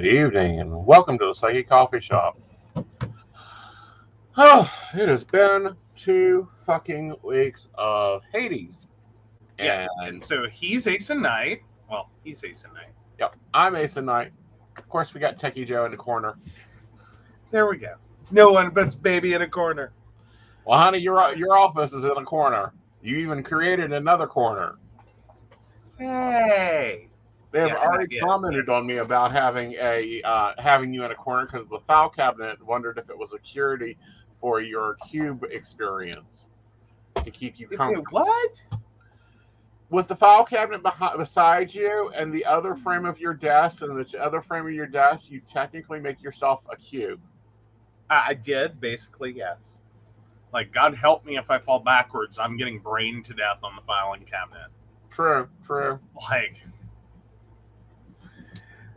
good evening and welcome to the Psychic Coffee Shop. Oh, it has been two fucking weeks of Hades. Yeah, And so he's Aeson Knight. Well, he's Aeson Knight. yep, I'm Aeson Knight. Of course, we got Techie Joe in the corner. There we go. No one but baby in a corner. Well, honey, your your office is in a corner. You even created another corner. Hey. They've Yeah, already yeah. commented on me about having a uh, having you in a corner because of the file cabinet wondered if it was a security for your cube experience to keep you comfortable. what? with the file cabinet behind, beside you and the other frame of your desk and the other frame of your desk, you technically make yourself a cube. I I did basically yes. Like God help me if I fall backwards. I'm getting brained to death on the filing cabinet. True, true. Like.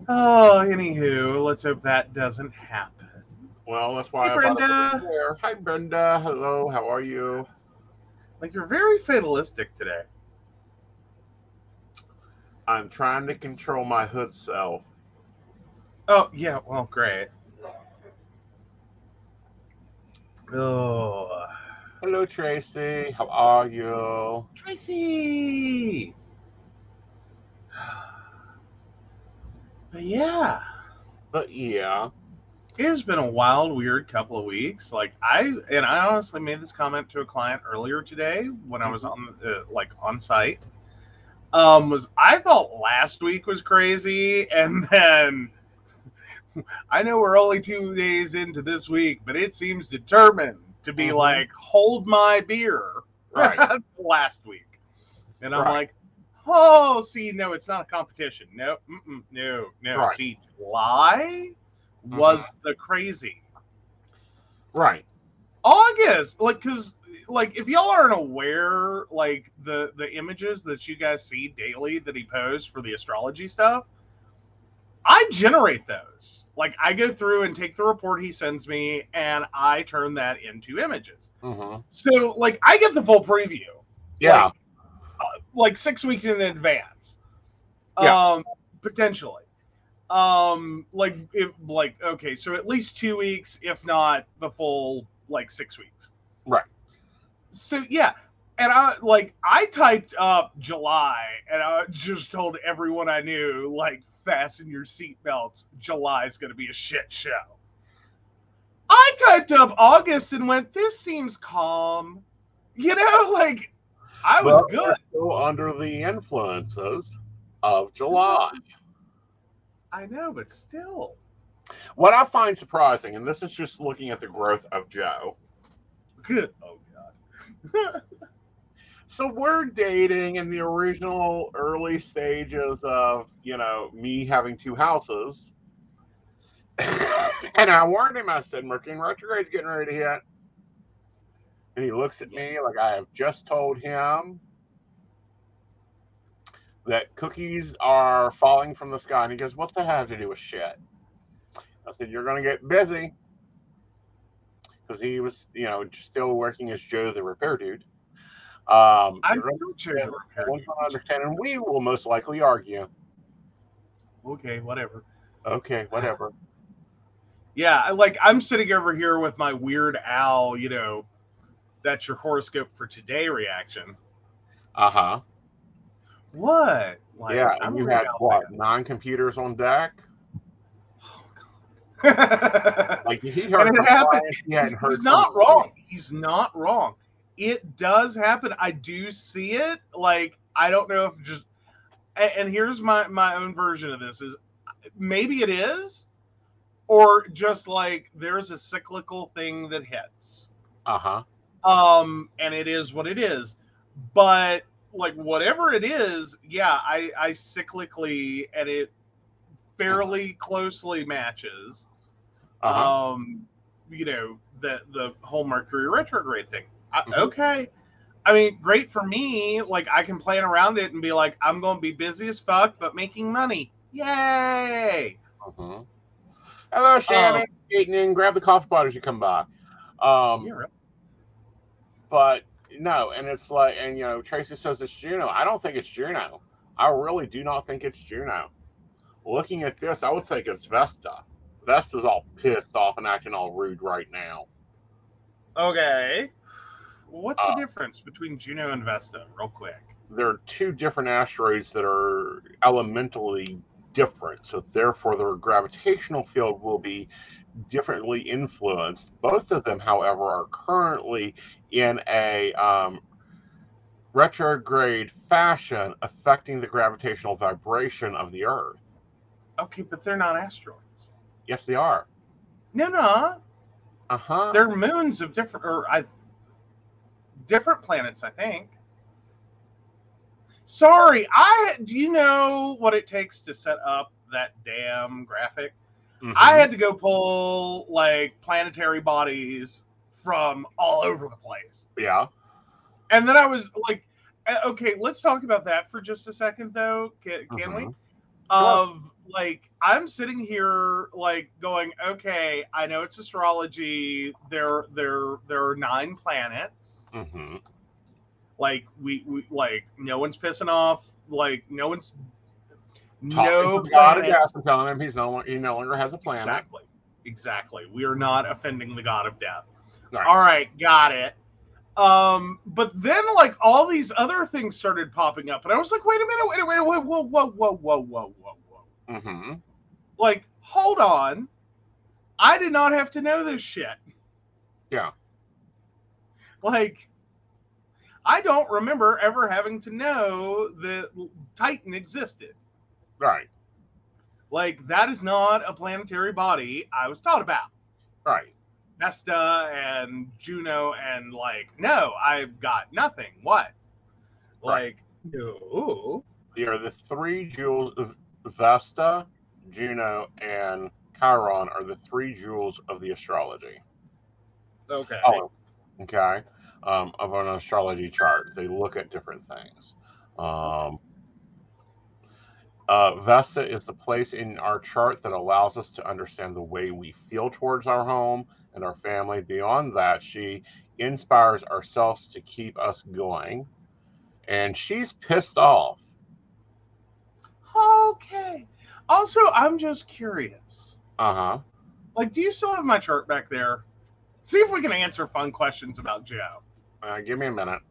Oh, anywho, let's hope that doesn't happen. Well, that's why Hey, I brought Brenda. over here. Hi, Brenda. Hello. How are you? Like you're very fatalistic today. I'm trying to control my hood self. Oh yeah, well, great. Oh, Hello, Tracy. How are you? Tracy. But yeah, But yeah, it has been a wild, weird couple of weeks. Like I and I honestly made this comment to a client earlier today when I was on the like on site. Um, was I thought last week was crazy, and then I know we're only two days into this week, but it seems determined to be Mhm. like hold my beer right. last week, and I'm Right. like, oh, see, no, it's not a competition. No, no, no. Right. See, July was the crazy. right. August, like, cause like if y'all aren't aware, like the the images that you guys see daily that he posts for the astrology stuff, I generate those. Like I go through and take the report he sends me, and I turn that into images. hmm So like I get the full preview. Yeah. Like, like six weeks in advance. Yeah. Um, potentially. Um, like if like okay, so at least two weeks, if not the full like six weeks. Right. So yeah, and I like I typed up July, and I just told everyone I knew like fasten your seatbelts. July is going to be a shit show. I typed up August and went, this seems calm. You know, like I was good. Under the influences of July. I know, but still. What I find surprising, and this is just looking at the growth of Joe. Good. Oh god. So we're dating in the original early stages of, you know, me having two houses. and I warned him, I said, Mercury retrograde's getting ready to hit. And he looks at me like I have just told him that cookies are falling from the sky. And he goes, What's that have to do with shit? I said, You're going to get busy. Because he was, you know, still working as Joe the repair dude. Um, I'm still Yeah, the repair dude. to understand, and we will most likely argue. Okay, whatever. Okay, whatever. Yeah, like I'm sitting over here with my weird owl, you know, that's your horoscope for today reaction. Uh huh. What? Like, yeah, and you had what nine computers on deck? fan. Like he heard And it happened. he hadn't heard. He's not wrong. He's not wrong. It does happen. I do see it. Like I don't know if just and here's my my own version of this is maybe it is or just like there's a cyclical thing that hits. Uh huh. Um and it is what it is. But like whatever it is, yeah, I I cyclically and it fairly closely matches Uh huh. um, you know, the the whole Mercury retrograde thing. I, Mhm. okay. I mean, great for me. Like I can plan around it and be like, I'm going to be busy as fuck, but making money. Yay! Mhm. Hello, Shannon. Skating in, grab the coffee pot as you come by. Um, You're right. But no, and it's like, and you know, Tracy says it's Juno. I don't think it's Juno. I really do not think it's Juno. Looking at this, I would think it's Vesta. Vesta's all pissed off and acting all rude right now. Okay. What's Uh, the difference between Juno and Vesta, real quick? There are two different asteroids that are elementally different, so therefore their gravitational field will be differently influenced. Both of them, however, are currently in a um, retrograde fashion, affecting the gravitational vibration of the Earth. Okay, but they're not asteroids. Yes, they are. No, no, Uh huh. they're moons of different or I different planets, I think. Sorry, I do you know what it takes to set up that damn graphic? Mm-hmm. I had to go pull like planetary bodies from all over the place. yeah. And then I was like, uh, okay, let's talk about that for just a second though. Can, can we? Mhm. Of like, I'm sitting here like going, okay, I know it's astrology. There, there, there are nine planets. Mm-hmm. Like we, we like no one's pissing off. Like no one's Talking no God of death and telling him he's no he no longer has a planet. Exactly. Exactly. We are not offending the god of death. Right. All right, got it. Um, but then like all these other things started popping up, and I was like, wait a minute, wait a minute, whoa, whoa, whoa, whoa, whoa, whoa, whoa, whoa. Mm-hmm. Like, hold on. I did not have to know this shit. Yeah. Like, I don't remember ever having to know that Titan existed. Right. Like, that is not a planetary body I was taught about. Right. Vesta and Juno and like, no, I've got nothing. What? Right. Like, no. They are the three jewels of Vesta, Juno, and Chiron are the three jewels of the astrology. Okay. Oh, okay. Um, of an astrology chart. They look at different things. Um, uh, Vesta is the place in our chart that allows us to understand the way we feel towards our home and our family. Beyond that, she inspires ourselves to keep us going. And she's pissed off. Okay. Also, I'm just curious. Uh huh. Like, do you still have my chart back there? See if we can answer fun questions about Joe. Uh, give me a minute.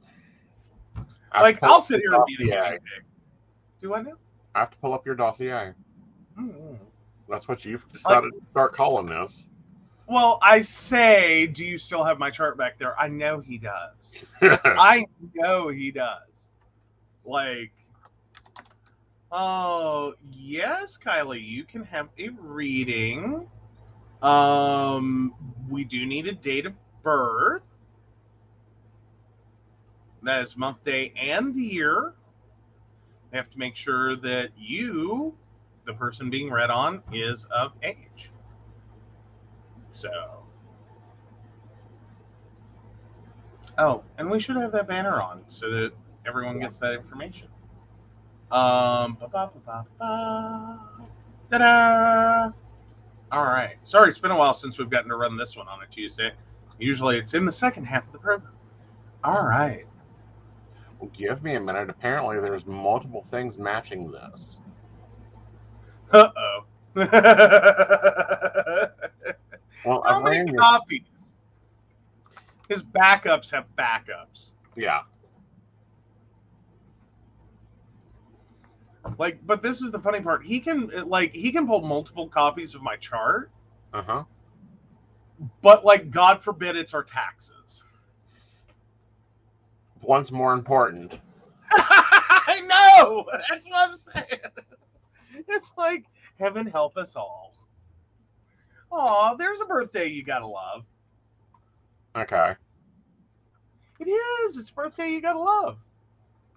I Like, I'll sit here and be the guinea pig. Do I know? I have to pull up your dossier. Mm. That's what you've decided to start calling this. Well, I say, do you still have my chart back there? I know he does. I know he does. Like, oh yes, Kylie, you can have a reading. Um, we do need a date of birth. That is month, day, and year. We have to make sure that you, the person being read on, is of age. So. Oh, and we should have that banner on so that everyone gets that information. Um, ba ba ba ba ba. Ta-da! All right. Sorry, it's been a while since we've gotten to run this one on a Tuesday. Usually, it's in the second half of the program. All right. Give me a minute. Apparently, there's multiple things matching this. Uh oh. Well, How I many copies? His backups have backups. yeah. Like, but this is the funny part. He can like he can pull multiple copies of my chart, Uh huh. but like God forbid it's our taxes. One's more important. I know. That's what I'm saying. It's like heaven help us all. Aw, there's a birthday you gotta love. Okay. It is. It's a birthday you gotta love.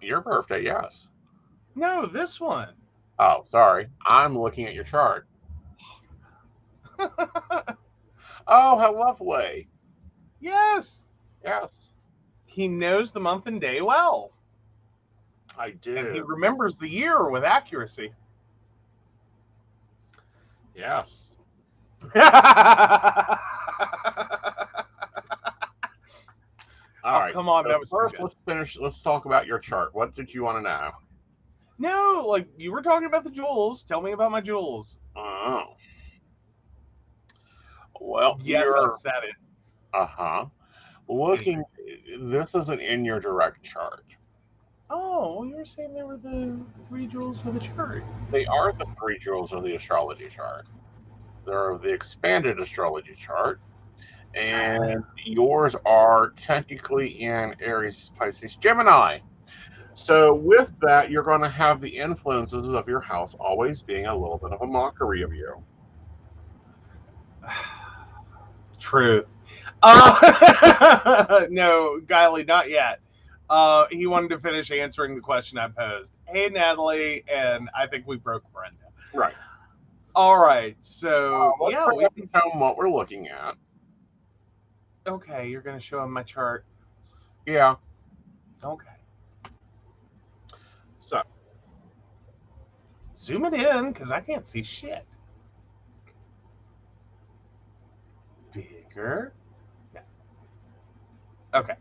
Your birthday, yes. No, this one. Oh, sorry. I'm looking at your chart. Oh, how lovely. yes. Yes. He knows the month and day well, I do. and he remembers the year with accuracy. yes. All Oh, right. come on, so that was first. Let's finish. Let's talk about your chart. What did you want to know? no, like you were talking about the jewels. Tell me about my jewels. Oh. Well, Yes, I said it. uh huh. Looking, this isn't in your direct chart. Oh, you were saying they were the three jewels of the chart. They are the three jewels of the astrology chart. They're the expanded astrology chart, and yours are technically in Aries, Pisces, Gemini. So, with that, you're going to have the influences of your house always being a little bit of a mockery of you. Truth. Uh, no, Kylie, not yet. Uh, he wanted to finish answering the question I posed. Hey, Natalie, and I think we broke Brenda. Right. All right, so Let's yeah, we can show 'em what we're looking at. okay. You're gonna show him my chart. Yeah. Okay, So, zoom it in because I can't see shit. Bigger. Yeah. Okay.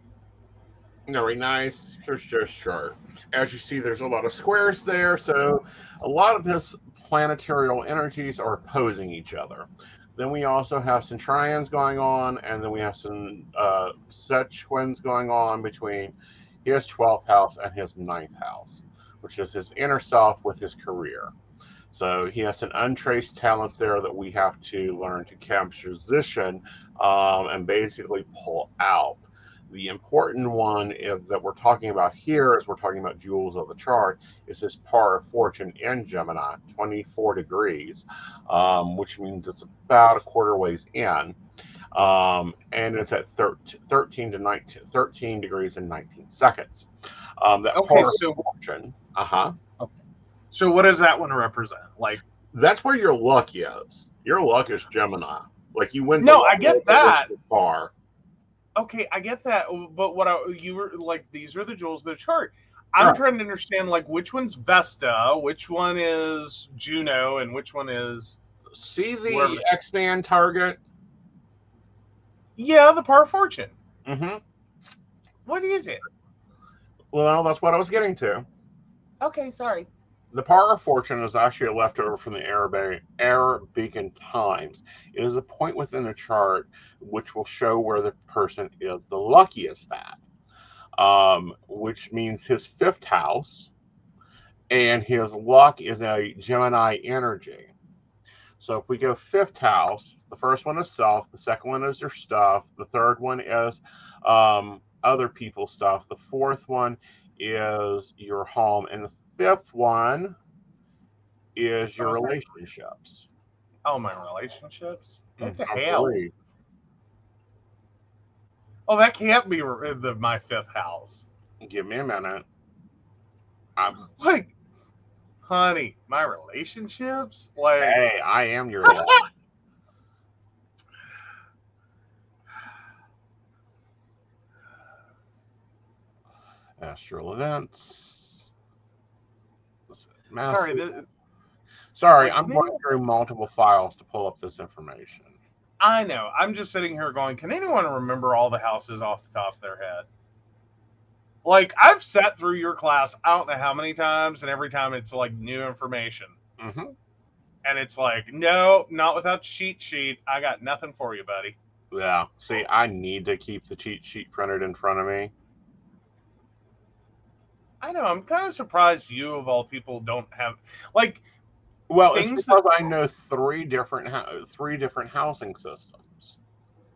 very nice. Here's Joe's chart. As you see, there's a lot of squares there, so a lot of his planetarial energies are opposing each other. Then we also have some trions going on, and then we have some uh, sexquins going on between his 12th house and his ninth house, which is his inner self with his career. So he has some untraced talents there that we have to learn to composition um, and basically pull out. The important one is that we're talking about here, as we're talking about jewels of the chart, is his par of fortune in Gemini, 24 degrees, um, which means it's about a quarter ways in. Um, and it's at 13, 13 to 19, 13 degrees and 19 seconds. Um, that Okay, par so- of fortune, uh huh. So what does that one represent? Like, That's where your luck is. Your luck is Gemini. Like you win. No, I get that. Bar. okay, I get that, but what I, you were like, these are the jewels of the chart. I'm Right. trying to understand like which one's Vesta, which one is Juno, and which one is See the X Man target. yeah, the par fortune. Mm-hmm. What is it? Well, that's what I was getting to. Okay, sorry. The Par of Fortune is actually a leftover from the Arabic, Arabican times. It is a point within the chart which will show where the person is the luckiest at, um, which means his fifth house and his luck is a Gemini energy. So if we go fifth house, the first one is self, the second one is your stuff, the third one is um, other people's stuff, the fourth one is your home, and the fifth one is your What was that? relationships. Oh, my relationships. Mm, what the hell? believe. Oh, that can't be the my fifth house. Give me a minute. I'm, Like, honey, my relationships. Like, hey, I am your. Astral events. Master- sorry, th- Sorry, I'm going through multiple files to pull up this information. I know. I'm just sitting here going, can anyone remember all the houses off the top of their head? Like, I've sat through your class, I don't know how many times, and every time it's like new information. hmm And it's like, no, not without cheat sheet. I got nothing for you, buddy. Yeah. See, I need to keep the cheat sheet printed in front of me. I know. I'm kind of surprised you, of all people, don't have. Like, Well, it's because that- I know three different three different housing systems.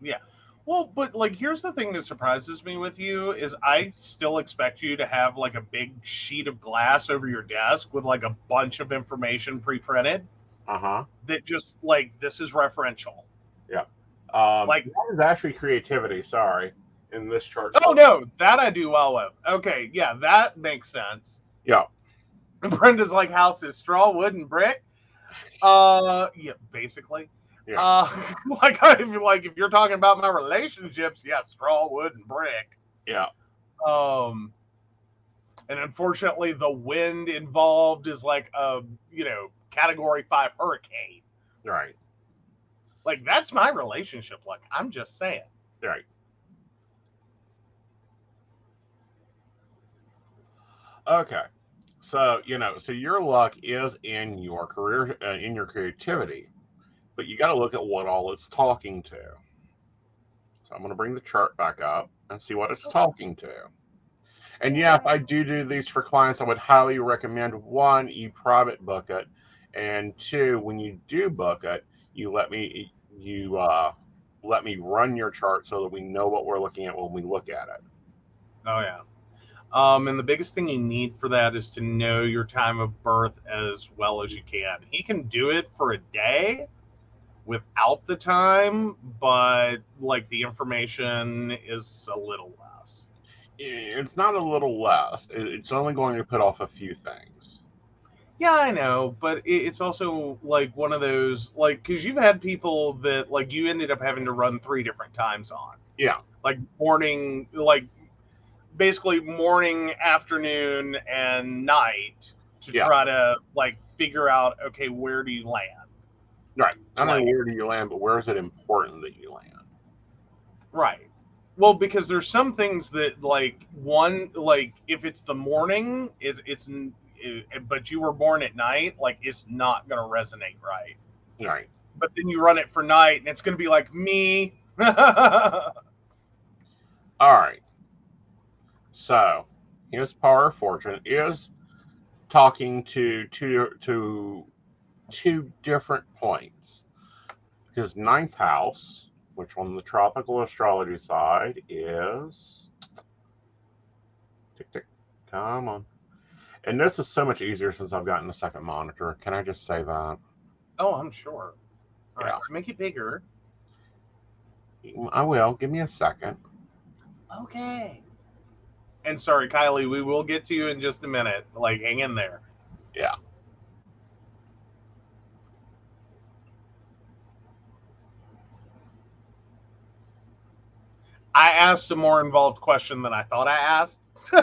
Yeah. Well, but like here's the thing that surprises me with you is I still expect you to have like a big sheet of glass over your desk with like a bunch of information pre-printed Uh huh. that just like this is referential. Yeah. Um, Like- that is actually creativity. Sorry, in this chart. Oh no, that I do well with. Okay, yeah, that makes sense. Yeah. And Brenda's like house is straw, wood, and brick. Uh yeah, basically. Yeah. Uh like I like if you're talking about my relationships, yeah, straw, wood, and brick. Yeah. Um, and unfortunately, the wind involved is like a you know category five hurricane. Right. Like that's my relationship. Like I'm just saying. Right. Okay. So, you know, so your luck is in your career, uh, in your creativity, but you got to look at what all it's talking to. So I'm going to bring the chart back up and see what it's talking to. And yeah, if I do do these for clients, I would highly recommend one, you private book it, and two, when you do book it, you let me you uh, let me run your chart so that we know what we're looking at when we look at it. Oh yeah. Um, and the biggest thing you need for that is to know your time of birth as well as you can. He can do it for a day without the time, but like the information is a little less. It's not a little less. It's only going to put off a few things. Yeah, I know, but it's also like one of those like because you've had people that like you ended up having to run three different times on. Yeah. Like morning, like basically morning, afternoon, and night to Yeah. try to like figure out okay where do you land. Right. Not only where do you land, but where is it important that you land? Right. Well, because there's some things that like one like if it's the morning, it's it's it, but you were born at night, like it's not gonna resonate right. Right. But then you run it for night, and it's gonna be like me. All right. So his power of fortune is talking to two to two different points. His ninth house, which on the tropical astrology side is tick tick. Come on. And this is so much easier since I've gotten the second monitor. Can I just say that? oh, I'm sure. All right, Yeah. so make it bigger. I will. Give me a second. Okay. And sorry, Kylie, we will get to you in just a minute. Like, hang in there. Yeah. I asked a more involved question than I thought I asked.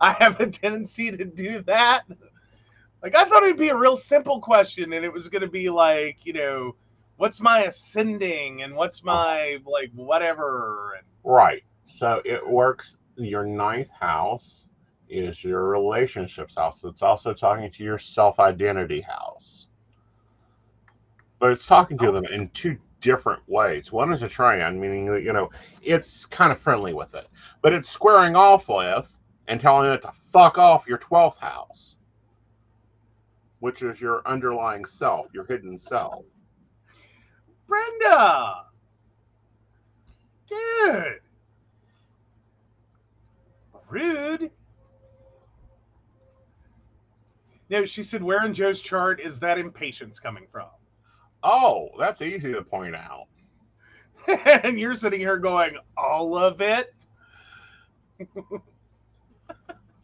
I have a tendency to do that. Like, I thought it'd be a real simple question, and it was going to be like, you know, what's my ascending and what's my, like, whatever. And Right. So it works. Your ninth house is your relationships house. It's also talking to your self identity house. But it's talking to them in two different ways. One is a triad, meaning that, you know, it's kind of friendly with it, but it's squaring off with and telling it to fuck off your 12th house, which is your underlying self, your hidden self. Brenda! Dude! Rude. No, she said, where in Joe's chart is that impatience coming from? Oh, that's easy to point out. and you're sitting here going, all of it?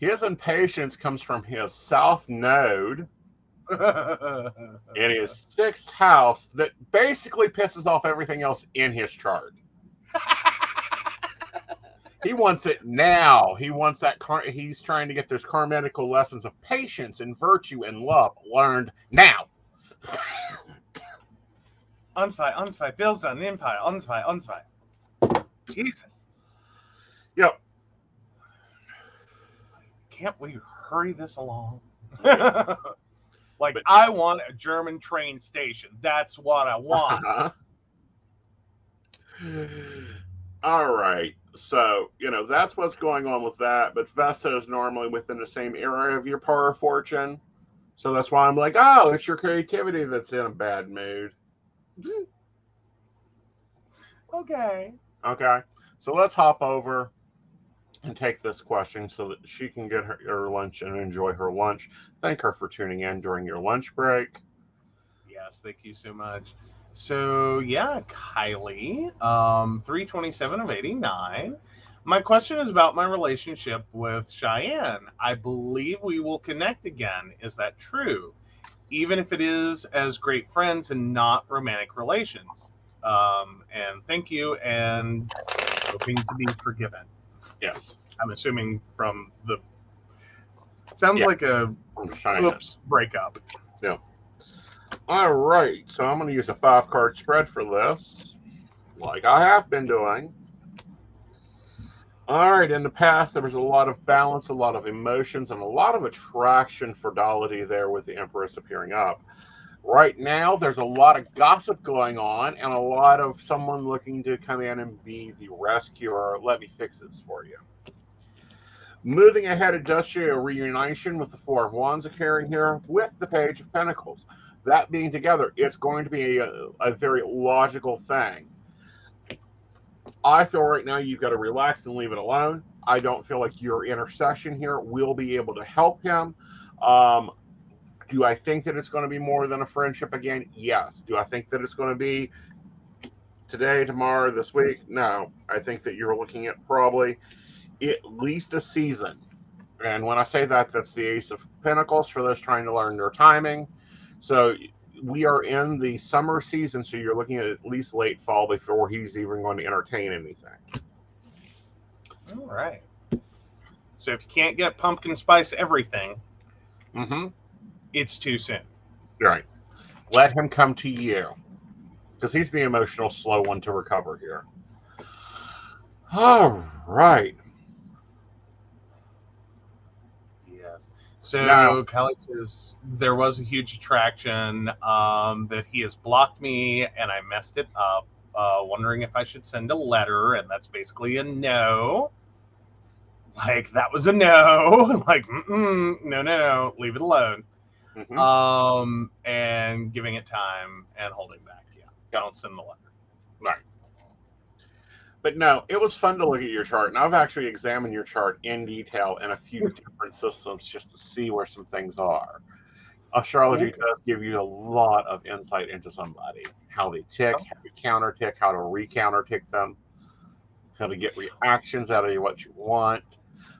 His impatience comes from his south node in his sixth house that basically pisses off everything else in his chart. He wants it now. He wants that car. He's trying to get those karmatical lessons of patience and virtue and love learned now. Unspy, unspy, builds an empire, unspy, unspy. Jesus. Yep. Can't we hurry this along? like, But- I want a German train station. That's what I want. All right. So, you know, that's what's going on with that. But Vesta is normally within the same area of your power of fortune. So that's why I'm like, oh, it's your creativity that's in a bad mood. okay. Okay. So let's hop over and take this question so that she can get her, her lunch and enjoy her lunch. Thank her for tuning in during your lunch break. Yes, thank you so much. So yeah, Kylie, um, 327 of 89. My question is about my relationship with Cheyenne. I believe we will connect again. Is that true? Even if it is as great friends and not romantic relations. Um, and thank you and hoping to be forgiven. Yes. I'm assuming from the. Sounds Yeah. like a China. oops breakup. All right, so I'm going to use a five card spread for this, like I have been doing. All right, in the past, there was a lot of balance, a lot of emotions, and a lot of attraction for Daladi there with the Empress appearing up. Right now, there's a lot of gossip going on and a lot of someone looking to come in and be the rescuer. Let me fix this for you. Moving ahead, a reunition with the Four of Wands occurring here with the Page of Pentacles that being together, it's going to be a, a very logical thing. I feel right now you've got to relax and leave it alone. I don't feel like your intercession here will be able to help him. Um, do I think that it's going to be more than a friendship again? Yes. Do I think that it's going to be today, tomorrow, this week? No. I think that you're looking at probably at least a season. And when I say that, that's the Ace of Pentacles for those trying to learn their timing. So we are in the summer season, so you're looking at at least late fall before he's even going to entertain anything. All right. So if you can't get pumpkin spice everything, Mm-hmm. it's too soon. Right. Let him come to you. Because he's the emotional slow one to recover here. All right. Yes. So Now- Kelly says there was a huge attraction um, that he has blocked me and I messed it up. Uh, wondering if I should send a letter, and that's basically a no. Like that was a no. like no, no, no, leave it alone. Mhm. Um, and giving it time and holding back. Yeah, don't send the letter. Right. But no, it was fun to look at your chart, and I've actually examined your chart in detail in a few hmm. different systems just to see where some things are. Uh, astrology Okay. does give you a lot of insight into somebody, how they tick, Okay. how to counter tick, how to recounter tick them, how to get reactions out of you, what you want.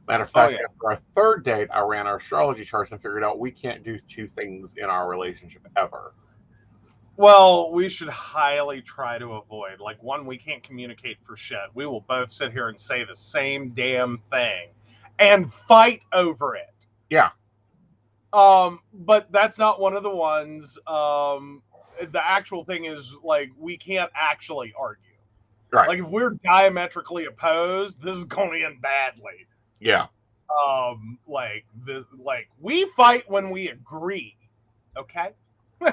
Matter of Oh, fact, yeah. after our third date, I ran our astrology charts and figured out we can't do two things in our relationship ever. Well, we should highly try to avoid. Like, one, we can't communicate for shit. We will both sit here and say the same damn thing and fight over it. Yeah. Um, but that's not one of the ones. Um, the actual thing is like we can't actually argue. Right. Like if we're diametrically opposed, this is going to end badly. Yeah. Um, like the like we fight when we agree. Okay.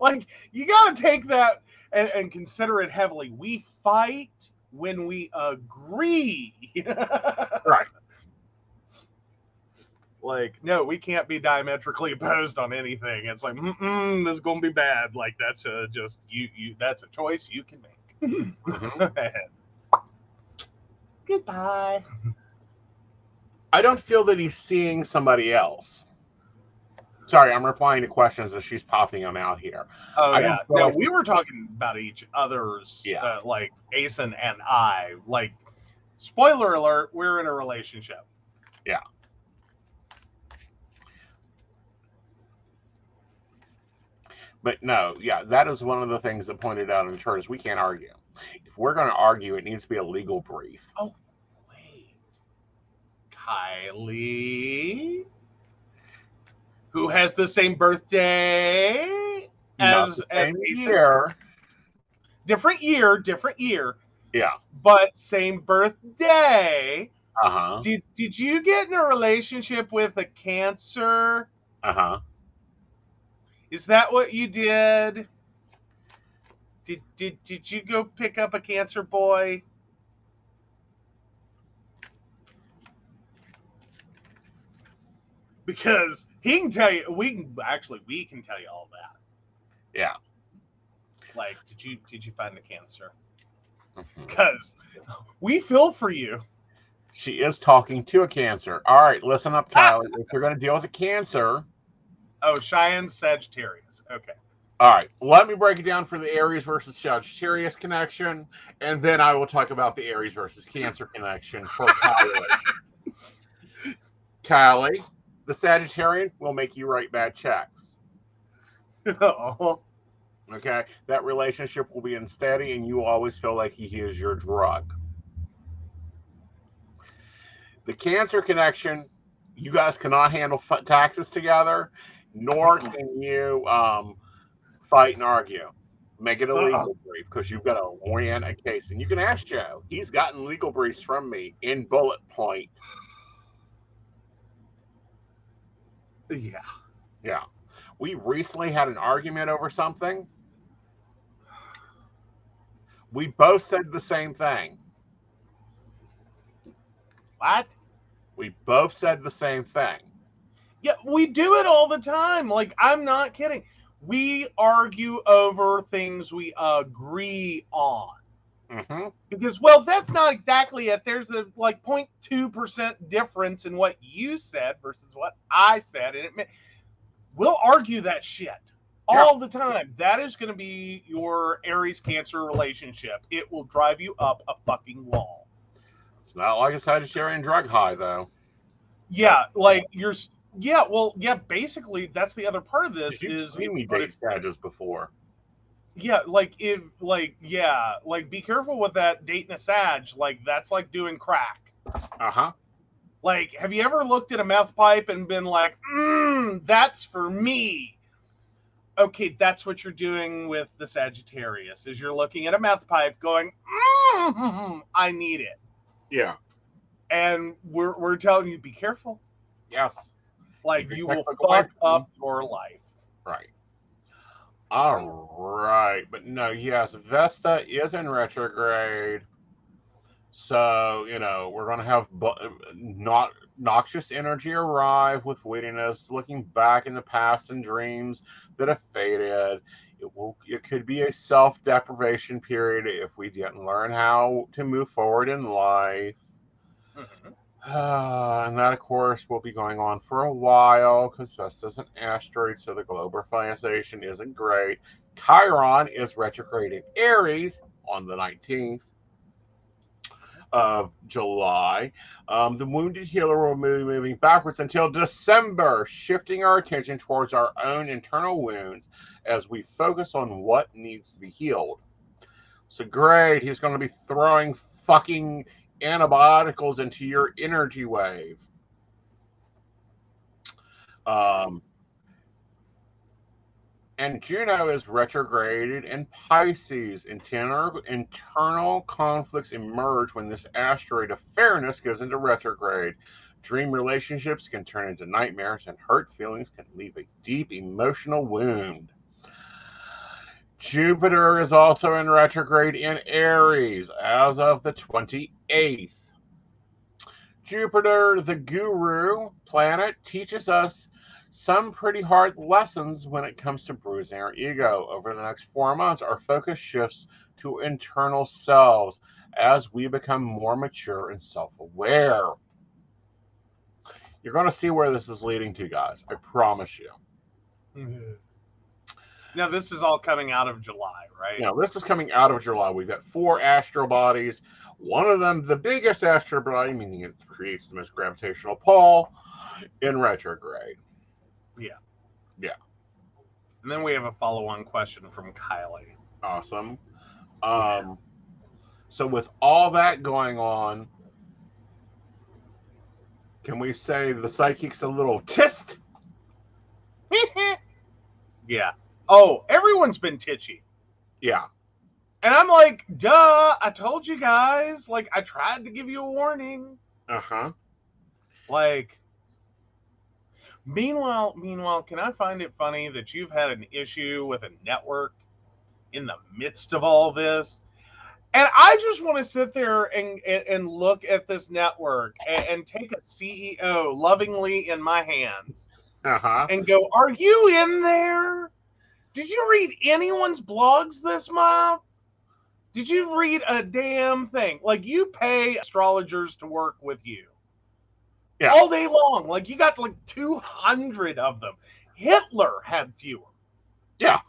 like you got to take that and, and consider it heavily. We fight when we agree. Right. Like, no, we can't be diametrically opposed on anything. It's like, mm this is gonna be bad. Like, that's a just you, you. That's a choice you can make. Mhm. Goodbye. I don't feel that he's seeing somebody else. Sorry, I'm replying to questions as she's popping them out here. Oh I yeah. No, like- we were talking about each other's. Yeah. Uh, like Aeson and I. Like, spoiler alert: we're in a relationship. Yeah. But no, yeah, that is one of the things that pointed out in the chart is we can't argue. If we're going to argue, it needs to be a legal brief. Oh, wait, Kylie, who has the same birthday as the as same year. different year, different year, Yeah. but same birthday. Uh huh. Did did you get in a relationship with a cancer? Uh huh. Is that what you did? Did did did you go pick up a cancer boy? Because he can tell you, we can actually we can tell you all that. Yeah. Like, did you did you find the cancer? Mhm. Because we feel for you. She is talking to a cancer. All right, listen up, Kylie. if you're going to deal with a cancer, Oh, Cheyenne Sagittarius. Okay. all right, let me break it down for the Aries versus Sagittarius connection, and then I will talk about the Aries versus Cancer connection for Kylie. Kylie, the Sagittarian will make you write bad checks. oh, Okay, that relationship will be unsteady, and you always feel like he is your drug. The cancer connection, you guys cannot handle taxes together, nor can you um, fight and argue. Make it a Uh-uh. legal brief because you've got to win a case. And you can ask Joe. He's gotten legal briefs from me in bullet point. Yeah. Yeah. We recently had an argument over something. We both said the same thing. What? We both said the same thing. Yeah, we do it all the time. Like, I'm not kidding. We argue over things we agree on. Hmm Because, well, that's not exactly it. There's a like 0.2% difference in what you said versus what I said. And it may, we'll argue that shit all the time. That is going to be your Aries Cancer relationship. It will drive you up a fucking wall. It's not like a Sagittarian drug high, though. Yeah, like you're. Yeah, well, yeah. Basically, that's the other part of this You've is seen me date Sages before. Yeah, like if like yeah, like be careful with that dating a Sag. Like that's like doing crack. Uh huh. Like, have you ever looked at a mouth pipe and been like, mm, that's for me? Okay, that's what you're doing with the Sagittarius. Is you're looking at a mouth pipe going, mm, I need it. Yeah. And we're we're telling you be careful. Yes. Like you will fuck up your life. Right. All right. But no, yes, Vesta is in retrograde. So, you know, we're to have bu- not noxious energy arrive with wittiness, looking back in the past and dreams that have faded. It will it could be a self-deprivation period if we didn't learn how to move forward in life. Mhm. Uh, and that, of course, will be going on for a while because Vesta's an asteroid, so the globalization isn't great. Chiron is retrograde in Aries on the 19th of July. Um, the Wounded Healer will be moving backwards until December, shifting our attention towards our own internal wounds as we focus on what needs to be healed. So, great, he's going to be throwing fucking antibioticals into your energy wave. Um, and Juno is retrograded in Pisces. Internal, internal conflicts emerge when this asteroid of fairness goes into retrograde. Dream relationships can turn into nightmares, and hurt feelings can leave a deep emotional wound. Jupiter is also in retrograde in Aries as of the 28th. Jupiter, the guru planet, teaches us some pretty hard lessons when it comes to bruising our ego. Over the next four months, our focus shifts to internal selves as we become more mature and self aware. You're going to see where this is leading to, guys. I promise you. Mm-hmm. Now this is all coming out of July, right? Now, this is coming out of July. We've got four astral bodies. One of them, the biggest astral body, meaning it creates the most gravitational pull, in retrograde. Yeah. Yeah. And then we have a follow-on question from Kylie. Awesome. Um, so, with all that going on, can we say the psychic's a little tist? yeah. Oh, everyone's been titchy. Yeah. And I'm like, duh, I told you guys. Like, I tried to give you a warning. Uh huh. Like, meanwhile, meanwhile, can I find it funny that you've had an issue with a network in the midst of all this? And I just want to sit there and, and, and look at this network and, and take a CEO lovingly in my hands Uh huh. and go, Are you in there? Did you read anyone's blogs this month? Did you read a damn thing? Like, you pay astrologers to work with you Yeah. all day long. Like, you got like 200 of them. Hitler had fewer. Yeah.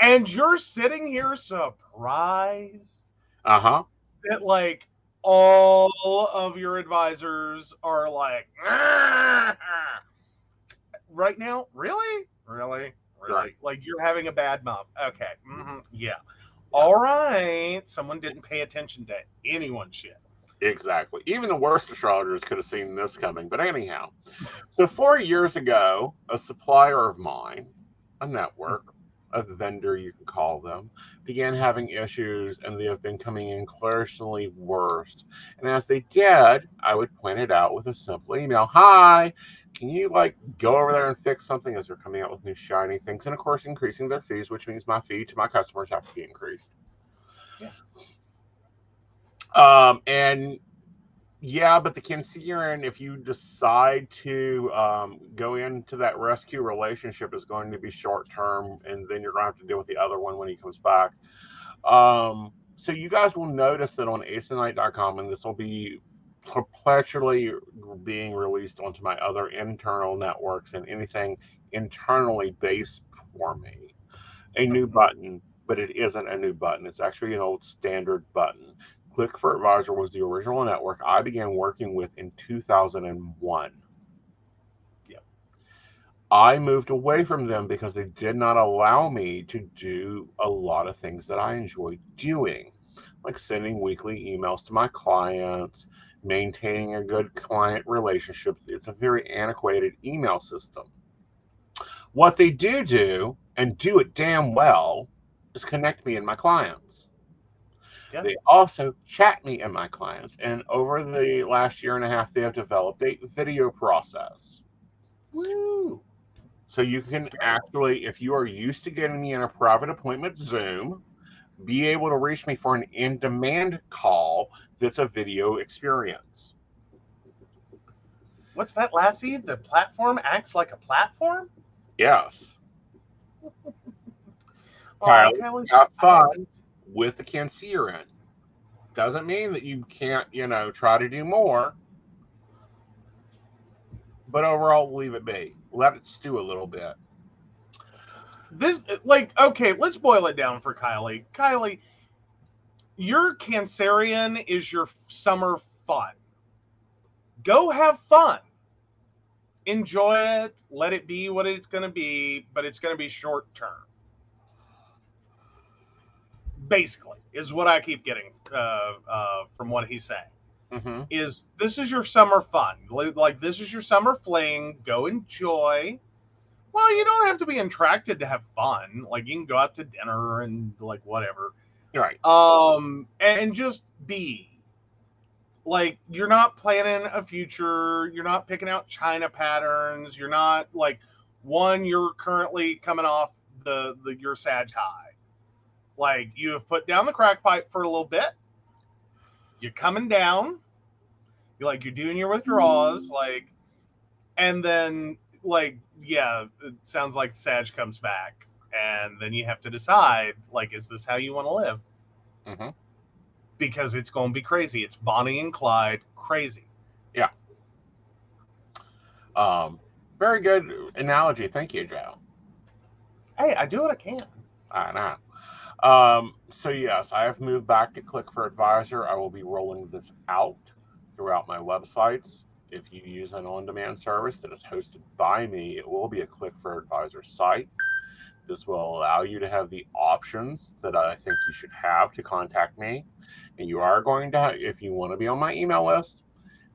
And you're sitting here surprised Uh huh. that, like, all of your advisors are like, right now, really? Really? Right? Right. Like you're having a bad month. Okay. hmm yeah. All right. Someone didn't pay attention to anyone's shit. Exactly. Even the worst astrologers could have seen this coming. But anyhow, so four years ago, a supplier of mine, a network, a vendor, you can call them, began having issues and they have been coming in clearly worse. And as they did, I would point it out with a simple email Hi, can you like go over there and fix something as they're coming out with new shiny things? And of course, increasing their fees, which means my fee to my customers have to be increased. Yeah. Um, and yeah, but the Cancerian, if you decide to um, go into that rescue relationship, is going to be short term, and then you're going to have to deal with the other one when he comes back. Um, so you guys will notice that on aesonknight.com, and this will be perpetually being released onto my other internal networks and anything internally based for me, a new button, but it isn't a new button. It's actually an old standard button. Click for Advisor was the original network I began working with in 2001. Yep. I moved away from them because they did not allow me to do a lot of things that I enjoy doing, like sending weekly emails to my clients, maintaining a good client relationship. It's a very antiquated email system. What they do do, and do it damn well, is connect me and my clients. Yeah. They also chat me and my clients. And over the last year and a half, they have developed a video process. Woo. So you can actually, if you are used to getting me in a private appointment Zoom, be able to reach me for an in demand call that's a video experience. What's that, Lassie? The platform acts like a platform? Yes. Oh, Kyle, Kelly's- Have fun with the Cancerian. Doesn't mean that you can't, you know, try to do more. But overall, leave it be. Let it stew a little bit. this like okay let's boil it down for kylie kylie your cancerian is your summer fun go have fun enjoy it let it be what it's going to be but it's going to be short term basically is what i keep getting uh, uh, from what he's saying. Hmm is this is your summer fun. Like this is your summer fling. Go enjoy. Well you don't have to be attracted to have fun. Like you can go out to dinner and like whatever. Right. um and just be. Like you're not planning a future. You're not picking out china patterns. You're not like one you're currently coming off the the your sag high like you have put down the crack pipe for a little bit you're coming down you're like you're doing your withdrawals like and then like yeah it sounds like sag comes back and then you have to decide like is this how you want to live hmm because it's going to be crazy it's bonnie and clyde crazy Yeah. Um, very good analogy. Thank you, Joe. hey i do what i can I know. Um, so yes, I have moved back to Click for Advisor. I will be rolling this out throughout my websites. If you use an on-demand service that is hosted by me, it will be a Click for Advisor site. This will allow you to have the options that I think you should have to contact me. And you are going to, if you want to be on my email list,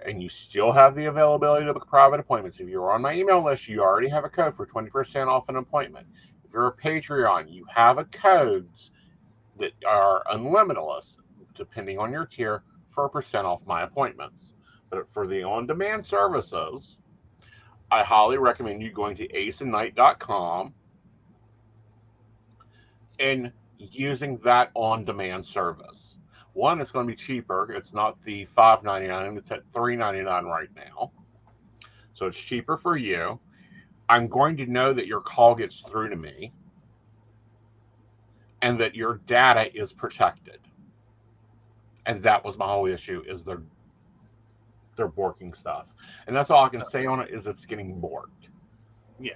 and you still have the availability to book private appointments. If you're on my email list, you already have a code for 20% off an appointment. If you're a Patreon, you have a codes that are unlimitless, depending on your tier, for a percent off my appointments. But for the on-demand services, I highly recommend you going to aesonknight.com and using that on-demand service. One, it's going to be cheaper. It's not the $5.99, it's at $3.99 right now. So it's cheaper for you. I'm going to know that your call gets through to me and that your data is protected. And that was my whole issue is they're they're borking stuff. And that's all I can say on it is it's getting borked. Yeah.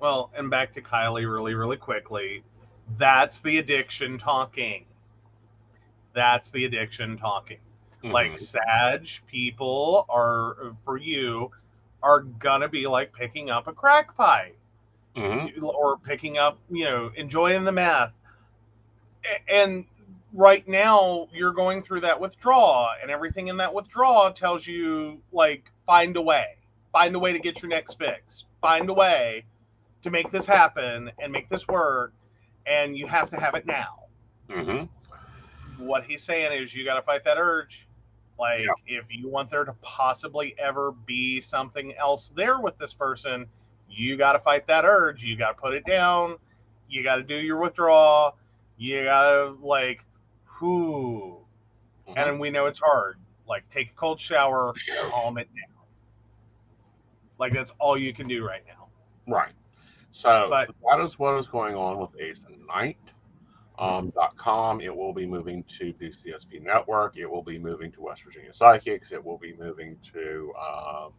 Well and back to kylie really really quickly that's the addiction talking that's the addiction talking like Mhm. sag people are for you are gonna be like picking up a crack pipe Mhm. or picking up, you know, enjoying the math. And right now, you're going through that withdrawal, and everything in that withdrawal tells you, like, find a way, find a way to get your next fix, find a way to make this happen and make this work, and you have to have it now. hmm What he's saying is, you got to fight that urge. Like, Yeah. if you want there to possibly ever be something else there with this person, you got to fight that urge. You got to put it down. You got to do your withdrawal. You got to, like, whoo. Mhm. And we know it's hard. Like, take a cold shower, calm it down. Like, that's all you can do right now. Right. So But- that is what is going on with Aeson Knight. Um, dot .com. It will be moving to PCSP Network. It will be moving to West Virginia Psychics. It will be moving to um,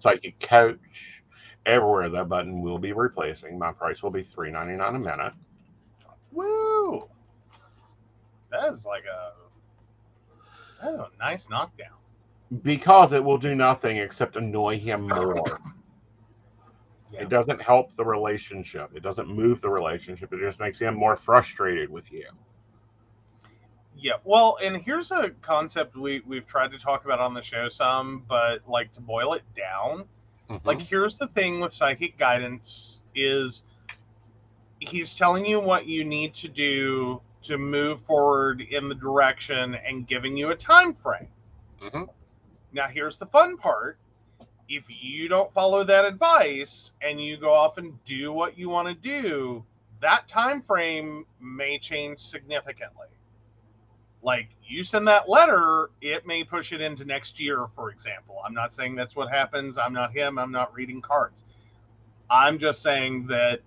Psychic Coach. Everywhere that button will be replacing. My price will be three ninety nine a minute. Woo! That is like a that is a nice knockdown. because it will do nothing except annoy him more. Yeah. It doesn't help the relationship. It doesn't move the relationship. It just makes him more frustrated with you. Yeah, well, and here's a concept we we've tried to talk about on the show some, but like to boil it down, Mhm. like here's the thing with psychic guidance is he's telling you what you need to do to move forward in the direction and giving you a time frame. Mhm. Now here's the fun part. If you don't follow that advice and you go off and do what you want to do, that time frame may change significantly. Like you send that letter, it may push it into next year, for example. I'm not saying that's what happens. I'm not him. I'm not reading cards. I'm just saying that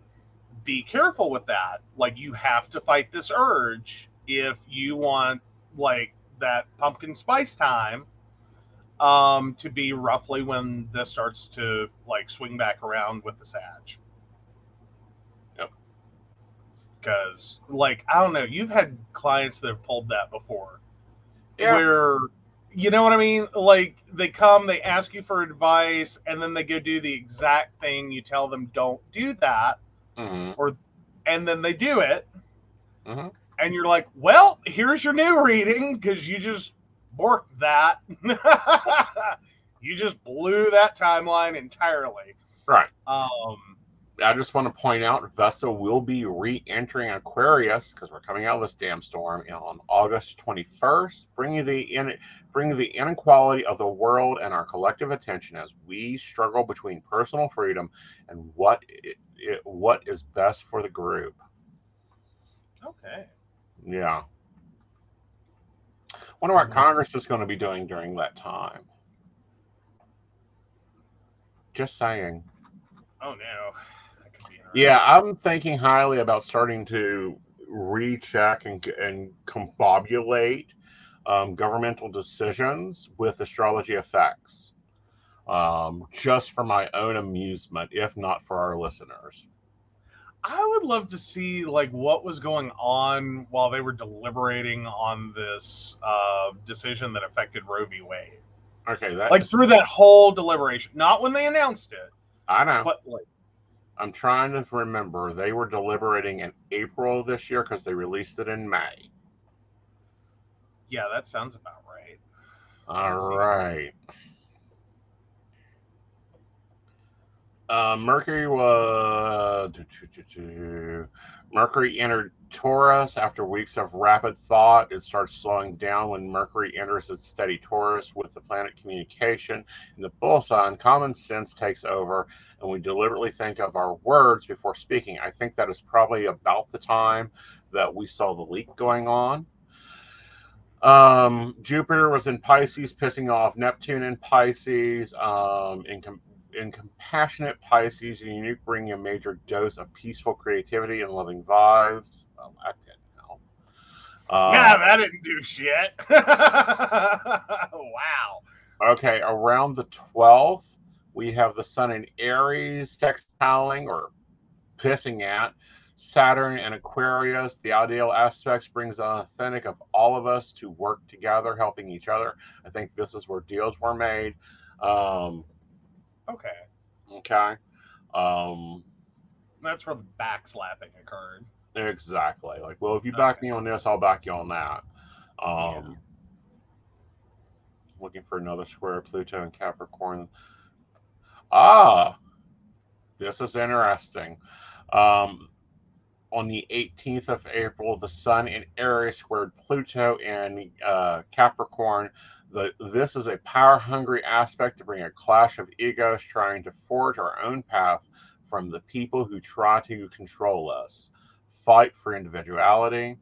be careful with that. Like you have to fight this urge if you want like that pumpkin spice time um to be roughly when this starts to like swing back around with the Sag. Yep. Because like I don't know, you've had clients that have pulled that before Yeah. where you know what I mean? Like they come, they ask you for advice, and then they go do the exact thing you tell them don't do that, Mhm. and then they do it, Mhm. and you're like, well, here's your new reading because you just borked that. you just blew that timeline entirely. Right. Um, I just want to point out Vesta will be re-entering Aquarius because we're coming out of this damn storm on August 21st, bringing the in, bringing the inequality of the world and our collective attention as we struggle between personal freedom and what it, it, what is best for the group. okay. Yeah. Wonder what mm-hmm. Congress is going to be doing during that time. Just saying. Oh no. That could be Yeah, I'm thinking highly about starting to recheck and and combobulate um, governmental decisions with astrology effects, um, just for my own amusement, if not for our listeners. I would love to see like what was going on while they were deliberating on this uh, decision that affected Roe v. Wade. Okay, that Like through that whole deliberation, not when they announced it, I know. but like I'm trying to remember. They were deliberating in April this year because they released it in May. yeah, that sounds about right. All right. Uh, Mercury was Mercury entered Taurus after weeks of rapid thought. It starts slowing down when Mercury enters its steady Taurus with the planet communication. In the bull sign, common sense takes over, and we deliberately think of our words before speaking. I think that is probably about the time that we saw the leak going on. Um, Jupiter was in Pisces, pissing off Neptune in Pisces. Um, in, com- in compassionate Pisces, you bring a major dose of peaceful creativity and loving vibes. Well, that didn't help. Uh, yeah, that didn't do shit. wow. Okay, around the 12th, we have the Sun in Aries sextiling or pissing at Saturn and Aquarius. The ideal aspects brings an authentic of all of us to work together, helping each other. I think this is where deals were made. Um, Okay. okay. Um, That's where the backslapping occurred. exactly. Like, well, if you back me on this, I'll back you on that. Um, looking for another square Pluto and Capricorn. Ah, this is interesting. Um, on the 18th of April, the Sun in Aries squared Pluto and uh, Capricorn. The, this is a power hungry aspect to bring a clash of egos trying to forge our own path from the people who try to control us. Fight for individuality.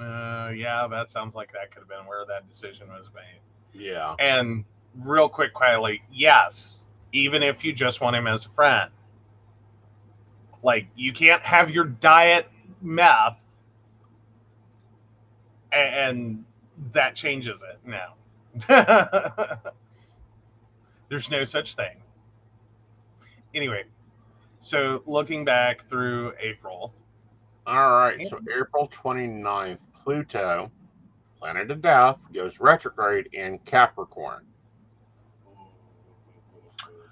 Uh, yeah, that sounds like that could have been where that decision was made. Yeah. And real quick, quietly, yes, even if you just want him as a friend, like you can't have your diet meth, and that changes it now. There's no such thing. Anyway, so looking back through April, All right. So April 29th, Pluto, planet of death, goes retrograde in Capricorn.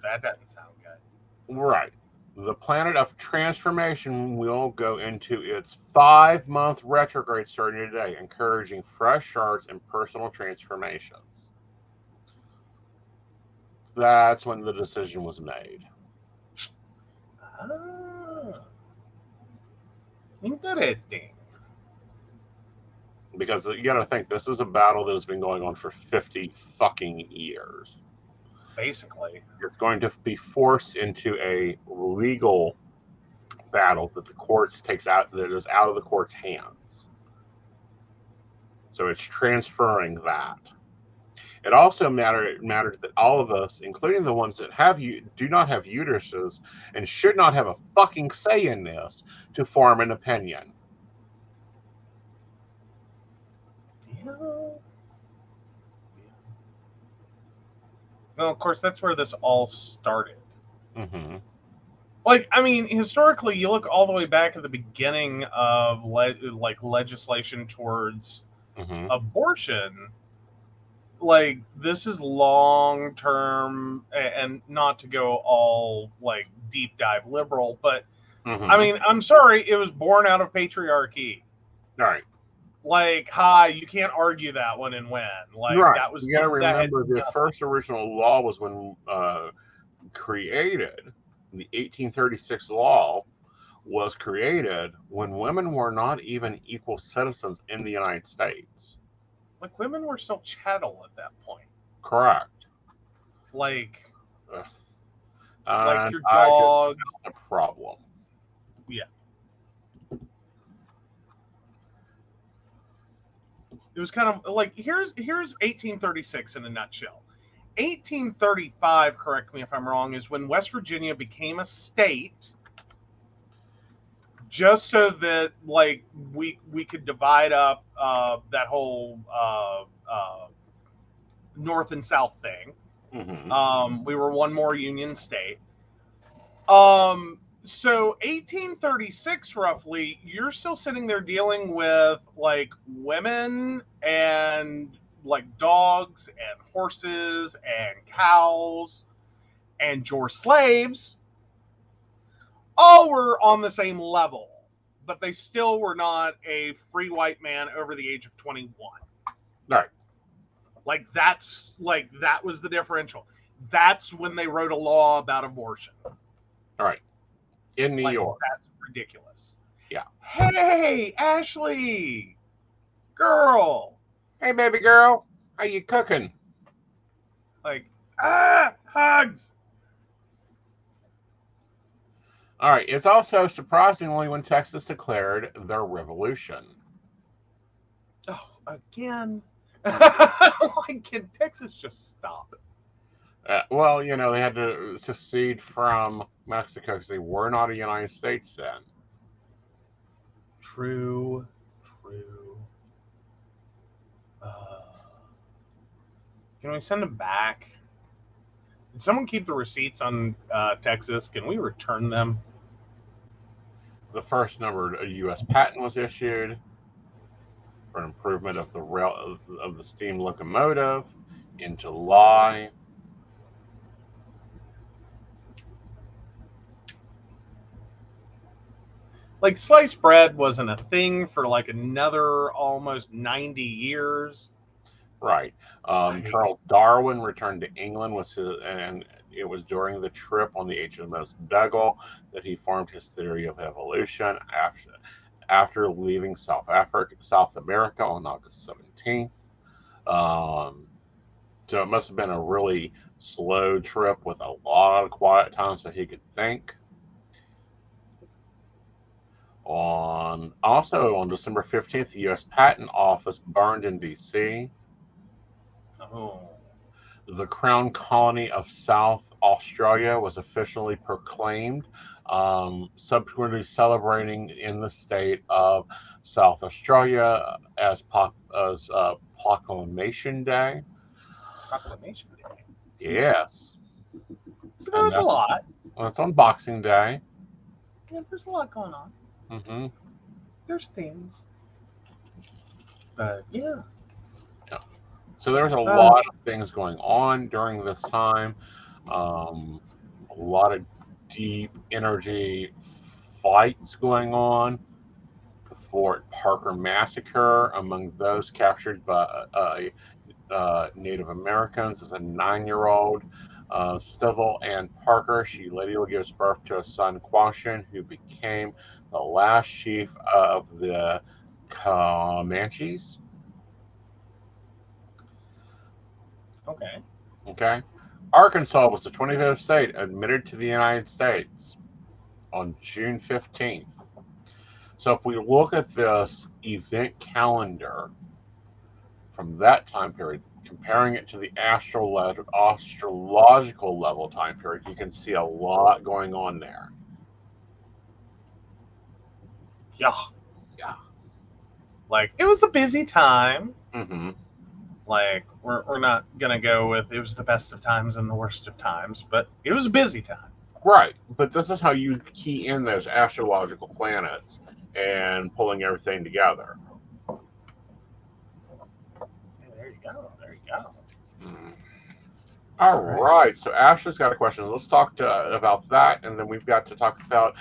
that doesn't sound good. Right. The planet of transformation will go into its five month retrograde starting today, encouraging fresh starts and personal transformations. That's when the decision was made. Ah, interesting. Because you got to think, this is a battle that has been going on for 50 fucking years. Basically, You're going to be forced into a legal battle that the courts takes out, that is out of the court's hands. So it's transferring that. It also matter, it matters that all of us, including the ones that have you, do not have uteruses and should not have a fucking say in this, to form an opinion. yeah. Well, of course, that's where this all started. hmm Like, I mean, historically, you look all the way back at the beginning of le- like legislation towards hmm abortion. Like, this is long term, and not to go all like deep dive liberal, but hmm I mean, I'm sorry, it was born out of patriarchy. all right. Like, hi, you can't argue that one and win. Like, right. that was you got to that had- remember the first original law was when uh, created. The 1836 law was created when women were not even equal citizens in the United States. like women were still chattel at that point. Correct. Like, Ugh. like And your dog. a problem. It was kind of like here's here's 1836 in a nutshell 1835 correct me if i'm wrong is when west virginia became a state just so that like we we could divide up uh, that whole uh, uh, north and south thing Mhm. um, we were one more union state. Um, so 1836, roughly, you're still sitting there dealing with like women and like dogs and horses and cows and your slaves. All were on the same level, but they still were not a free white man over the age of 21. Right. Like that's like that was the differential. That's when they wrote a law about abortion. In New Like, York. That's ridiculous. Yeah. Hey, Ashley, girl, Hey, baby girl, how you cooking? like ah, hugs. All right. It's also surprisingly when Texas declared their revolution. Oh, again. like, can Texas just stop? Uh, well, you know, they had to secede from Mexico because they were not a United States then. True, true. Uh, can we send them back? Did someone keep the receipts on uh, Texas? Can we return them? The first numbered U.S. patent was issued for an improvement of the rail of, of the steam locomotive in July. Like sliced bread wasn't a thing for like another almost 90 years. Right. Um, Charles Darwin returned to England with his, and it was during the trip on the HMS Beagle that he formed his theory of evolution after after leaving South Africa, South America on August 17th. Um, so it must have been a really slow trip with a lot of quiet time so he could think. On also on December 15th, the U.S. Patent Office burned in D.C. Oh. the Crown Colony of South Australia was officially proclaimed, um, subsequently celebrating in the state of South Australia as, po- as uh, Proclamation Day. Proclamation Day. Yes, So there was a lot. well, it's on Boxing Day. Yeah, there's a lot going on. Hmm There's things. But yeah. So there was a Uh, lot of things going on during this time. Um, a lot of deep energy fights going on. The Fort Parker massacre among those captured by uh, uh, Native Americans as a nine-year-old. Uh, Stivell Ann Parker, she later gives birth to a son, Quashin, who became the last chief of the Comanches. Okay. Okay. Arkansas was the 25th state admitted to the United States on June 15th. So if we look at this event calendar from that time period, comparing it to the astrolo- astrological level time period, you can see a lot going on there. Yeah. Yeah. Like it was a busy time. hmm Like we're we're not gonna go with it was the best of times and the worst of times, but it was a busy time. Right. But this is how you key in those astrological planets and pulling everything together. There you go. Go. Mm. All right. So Ashley's got a question. Let's talk to, about that, and then we've got to talk about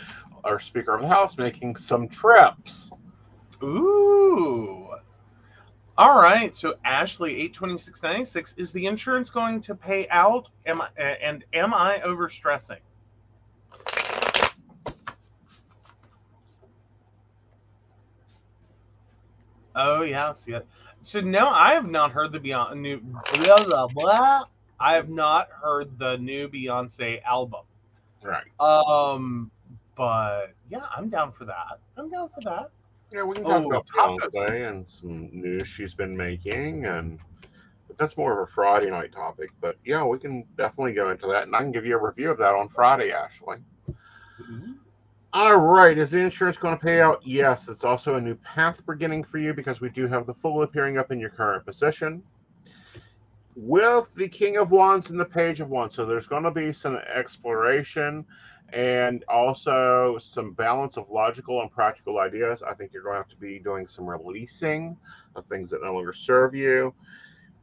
our Speaker of the House making some trips. Ooh. All right. So Ashley, eight twenty six ninety six. Is the insurance going to pay out? Am I and am I overstressing? Oh yes, yeah. So no, I have not heard the Beyond new. Blah, blah, blah. I have not heard the new Beyonce album. Right. Um, but yeah, I'm down for that. I'm down for that. Yeah, we can talk Oh, about. Beyonce and some news she's been making, and but that's more of a Friday night topic. But yeah, we can definitely go into that, and I can give you a review of that on Friday, Ashley. All right, is the insurance going to pay out? Yes, it's also a new path beginning for you because we do have the full appearing up in your current position with the King of Wands and the Page of Wands. So there's going to be some exploration and also some balance of logical and practical ideas. I think you're going to have to be doing some releasing of things that no longer serve you.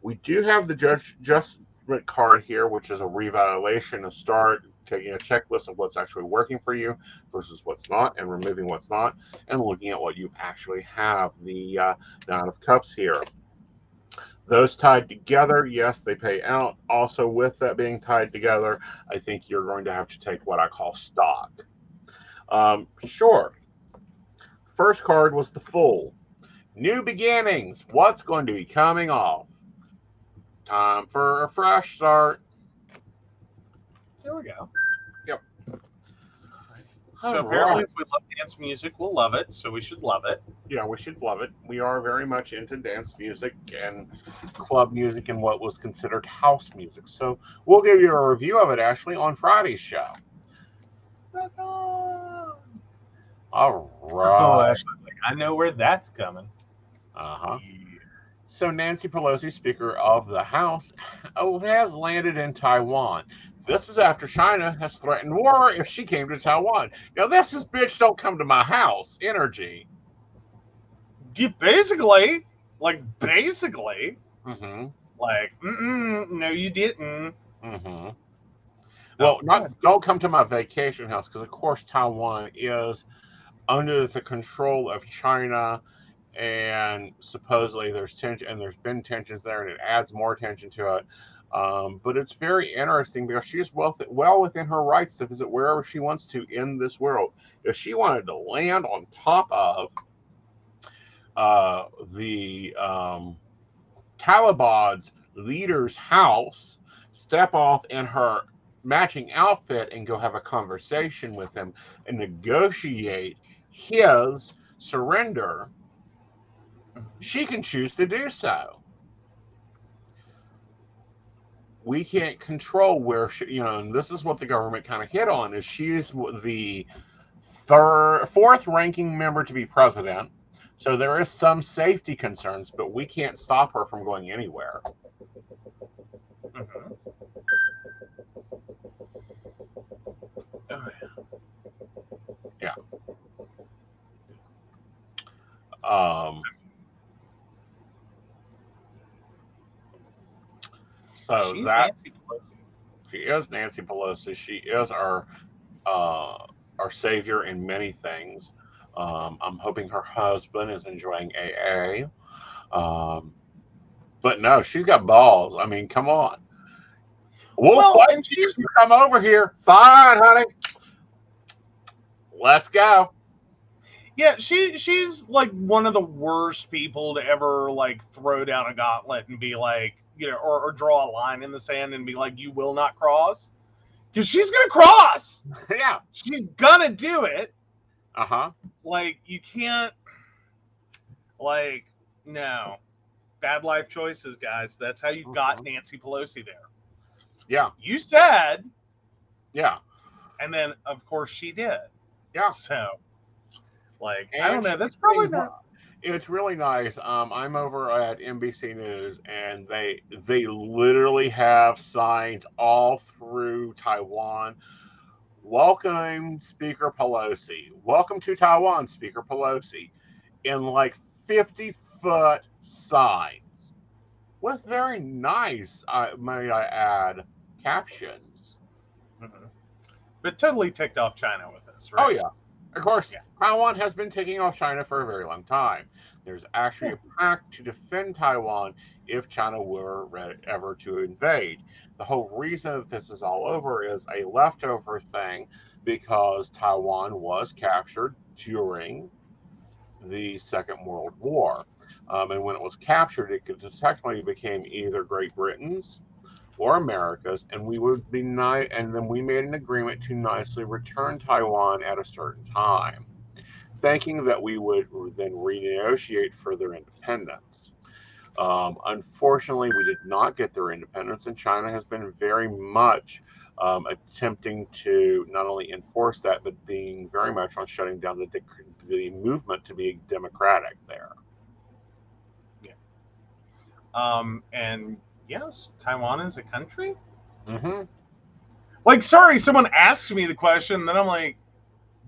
We do have the Judge Judgment card here, which is a revaluation, a start taking a checklist of what's actually working for you versus what's not, and removing what's not, and looking at what you actually have. The uh, Nine of Cups here. Those tied together, yes, they pay out. Also, with that being tied together, I think you're going to have to take what I call stock. Um, sure. First card was the Fool. New beginnings. What's going to be coming off? Time for a fresh start. There we go. Yep. So All apparently, right. if we love dance music, we'll love it. So we should love it. yeah, we should love it. We are very much into dance music and club music and what was considered house music. So we'll give you a review of it, Ashley, on Friday's show. All right. Oh, right. like, I know where that's coming. Uh-huh. So Nancy Pelosi, Speaker of the House, oh, has landed in Taiwan. This is after China has threatened war if she came to Taiwan. Now this is bitch don't come to my house energy. Yeah, basically, like basically, Mm-hmm. like, no, you didn't. Mm-hmm. Well, not don't come to my vacation house because, of course, Taiwan is under the control of China, and supposedly there's tension, and there's been tensions there, and it adds more tension to it. Um, but it's very interesting because she's well, well within her rights to visit wherever she wants to in this world. If she wanted to land on top of uh, the um, Taliban's leader's house, step off in her matching outfit, and go have a conversation with him and negotiate his surrender, she can choose to do so. We can't control where she, you know, and this is what the government kind of hit on is she's the third, fourth ranking member to be president. So there is some safety concerns, but we can't stop her from going anywhere. Mhm. Oh, yeah. Um, so She's that Nancy Pelosi. she is Nancy Pelosi. She is our uh, our savior in many things. Um, I'm hoping her husband is enjoying AA. Um, but no, she's got balls. I mean, come on. We'll Well, and she's come over here. Fine, honey. Let's go. Yeah, she she's like one of the worst people to ever like throw down a gauntlet and be like, you know, or, or draw a line in the sand and be like, you will not cross. Because she's gonna cross. yeah. She's gonna do it. Uh huh. Like, you can't like no. Bad life choices, guys. That's how you got Mhm. Nancy Pelosi there. Yeah. You said, Yeah. and then of course she did. Yeah. So like And I don't know. That's probably not It's really nice. Um, I'm over at NBC News, and they they literally have signs all through Taiwan. Welcome, Speaker Pelosi. Welcome to Taiwan, Speaker Pelosi. In like 50 foot signs with very nice, uh, may I add, captions. Mhm. But totally ticked off China with this, right? Oh yeah, of course. Yeah. Taiwan has been taking off China for a very long time. There's actually a pact to defend Taiwan if China were re- ever to invade. The whole reason that this is all over is a leftover thing because Taiwan was captured during the Second World War. Um, and when it was captured, it could technically became either Great Britain's or America's, and we would be nice. And then we made an agreement to nicely return Taiwan at a certain time, thinking that we would then renegotiate for their independence. Um, unfortunately, we did not get their independence, and China has been very much um, attempting to not only enforce that, but being very much on shutting down the the movement to be democratic there. Um, and yes, Taiwan is a country. hmm Like, sorry, someone asks me the question, then I'm like,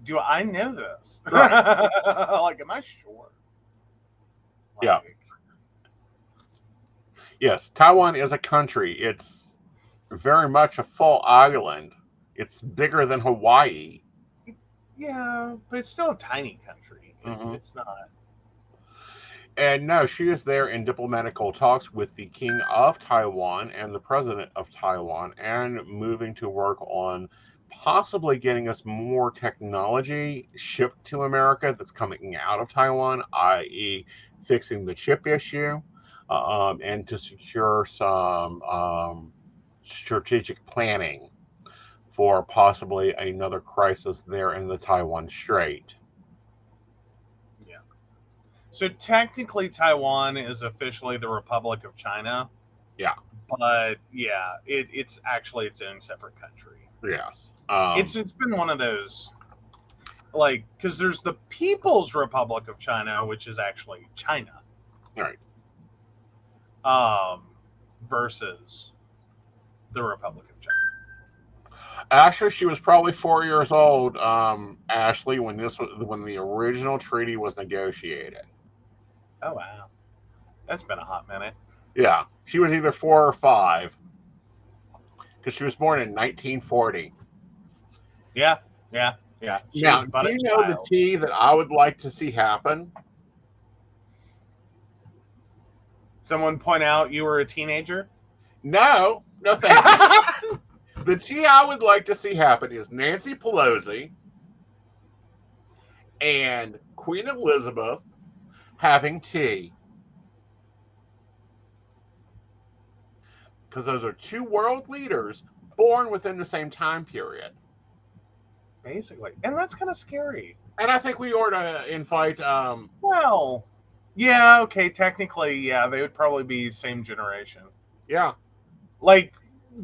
do I know this? Right. like, am I sure? Yeah. Yes, Taiwan is a country. It's very much a full island. It's bigger than Hawaii. Yeah, but it's still a tiny country. It's, Mhm. it's not. And no, she is there in diplomatical talks with the king of Taiwan and the president of Taiwan, and moving to work on possibly getting us more technology shipped to America that's coming out of Taiwan, i.e., fixing the chip issue, uh, um, and to secure some um, strategic planning for possibly another crisis there in the Taiwan Strait. So technically, Taiwan is officially the Republic of China. Yeah. But yeah, it, it's actually its own separate country. Yes. Um, it's it's been one of those like because there's the People's Republic of China, which is actually China. Right. Um, versus the Republic of China. Actually, she was probably four years old, um, Ashley, when this was when the original treaty was negotiated. Oh wow, that's been a hot minute. Yeah, she was either four or five, because she was born in 1940. Yeah, yeah. Yeah. she Now, do you know the child. tea that I would like to see happen? Someone point out you were a teenager. No, no thank you. the tea I would like to see happen is Nancy Pelosi and Queen Elizabeth having tea. Because those are two world leaders born within the same time period. Basically, and that's kind of scary. And I think we ought to invite um Well, yeah, okay, technically, yeah, they would probably be same generation. yeah, Like,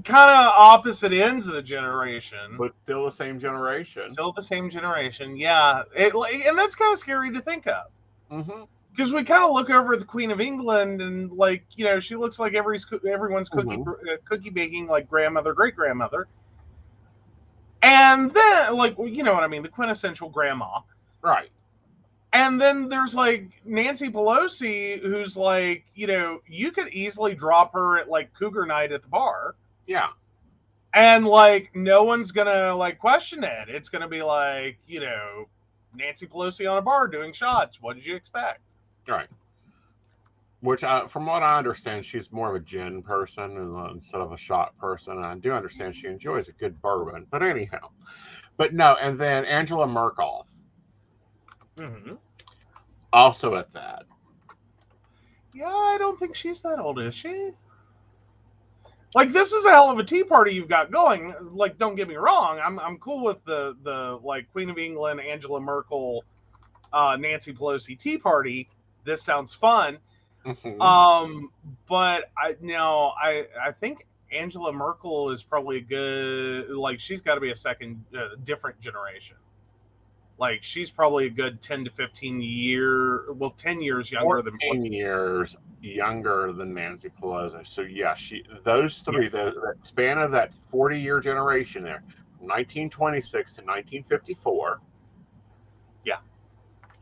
kind of opposite ends of the generation. but still the same generation. Still the same generation, yeah. It, like, and that's kind of scary to think of. hmm because we kind of look over at the Queen of England and like you know she looks like every everyone's cookie uh, cookie baking like grandmother great grandmother, and then like you know what I mean the quintessential grandma, Right. and then there's like Nancy Pelosi who's like you know you could easily drop her at like Cougar Night at the bar, Yeah. and like no one's gonna like question it. It's gonna be like you know Nancy Pelosi on a bar doing shots. What did you expect? Right. Which, I, from what I understand, she's more of a gin person instead of a shot person. And I do understand she enjoys a good bourbon. But anyhow, but no. And then Angela Merkel Mm-hmm. also at that. Yeah, I don't think she's that old, is she? Like this is a hell of a tea party you've got going. Like, don't get me wrong, I'm I'm cool with the the like Queen of England, Angela Merkel, uh, Nancy Pelosi tea party. This sounds fun. Mhm. Um, but I now I I think Angela Merkel is probably a good like she's got to be a second uh, different generation. Like she's probably a good ten to fifteen year, well, ten years younger than 14 years younger than Nancy Pelosi. So yeah, she those three, the, that span of that 40 year generation there, from 1926 to 1954. Yeah.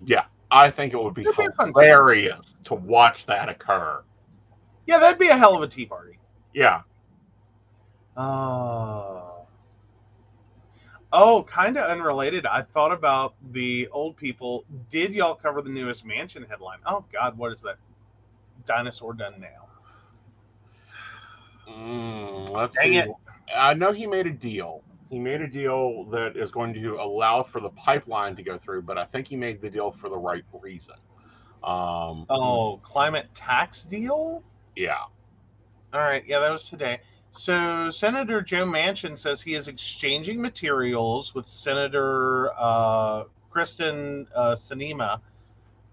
Yeah. I think it would be be a fun time. hilarious to watch that occur. Yeah, that'd be a hell of a tea party. Yeah. Oh. Oh, kind of unrelated. I thought about the old people. Did y'all cover the newest Manchin headline? Oh God, what is that? Dinosaur done now. Mm, let's Dang see. it. I know he made a deal. He made a deal that is going to allow for the pipeline to go through, but I think he made the deal for the right reason. Um, Oh, climate tax deal? yeah. All right, yeah, that was today. So Senator Joe Manchin says he is exchanging materials with Senator uh, Kyrsten uh, Sinema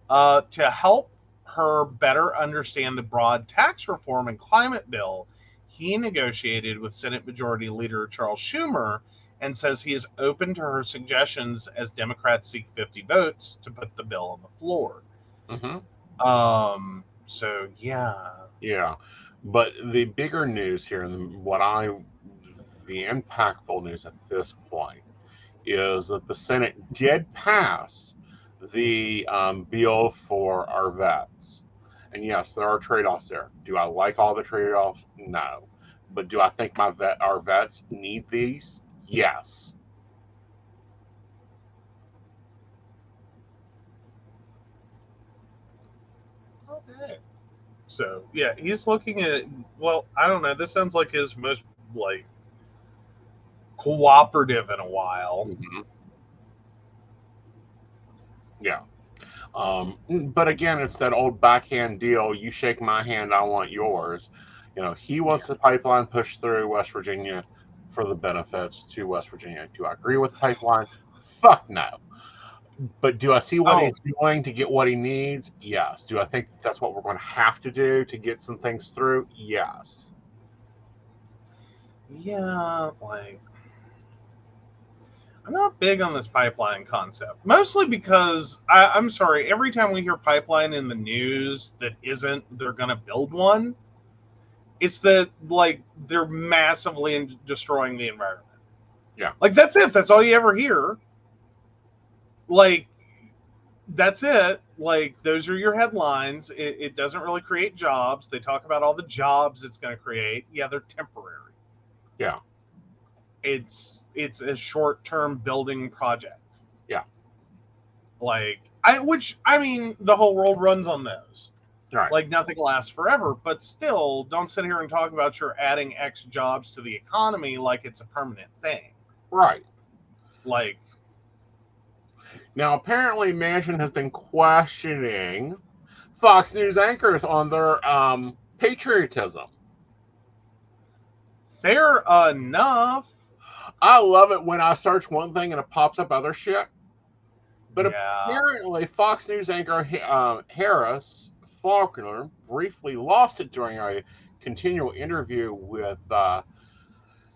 uh, to help her better understand the broad tax reform and climate bill he negotiated with Senate Majority Leader Charles Schumer, and says he is open to her suggestions as Democrats seek 50 votes to put the bill on the floor. hmm Um, so yeah, Yeah, but the bigger news here, and what I, the impactful news at this point, is that the Senate did pass the um, bill for our vets. And yes, there are trade offs there. Do I like all the trade offs? No. But do I think my vet, our vets need these? Yes. Okay. So yeah, he's looking at. Well, I don't know. This sounds like his most like cooperative in a while. Mhm. Yeah. Um, but again, it's that old backhand deal. You shake my hand, I want yours. You know, he wants the pipeline pushed through West Virginia for the benefits to West Virginia. Do I agree with the pipeline? Fuck no. But do I see what Oh. he's doing to get what he needs? Yes. Do I think that's what we're going to have to do to get some things through? Yes. Yeah, like I'm not big on this pipeline concept. Mostly because I, I'm sorry, every time we hear pipeline in the news that isn't they're gonna build one, it's that like they're massively in destroying the environment. Yeah. Like that's it. That's all you ever hear. Like that's it. Like those are your headlines. It, it doesn't really create jobs. They talk about all the jobs it's going to create. Yeah, they're temporary. Yeah. It's it's a short term building project. Yeah. Like I which I mean the whole world runs on those. Right. Like nothing lasts forever, but still don't sit here and talk about you're adding X jobs to the economy like it's a permanent thing. right. Like Now, apparently, Manchin has been questioning Fox News anchors on their um, patriotism. fair enough. I love it when I search one thing and it pops up other shit. But yeah. apparently, Fox News anchor uh, Harris Faulkner briefly lost it during a continual interview with uh,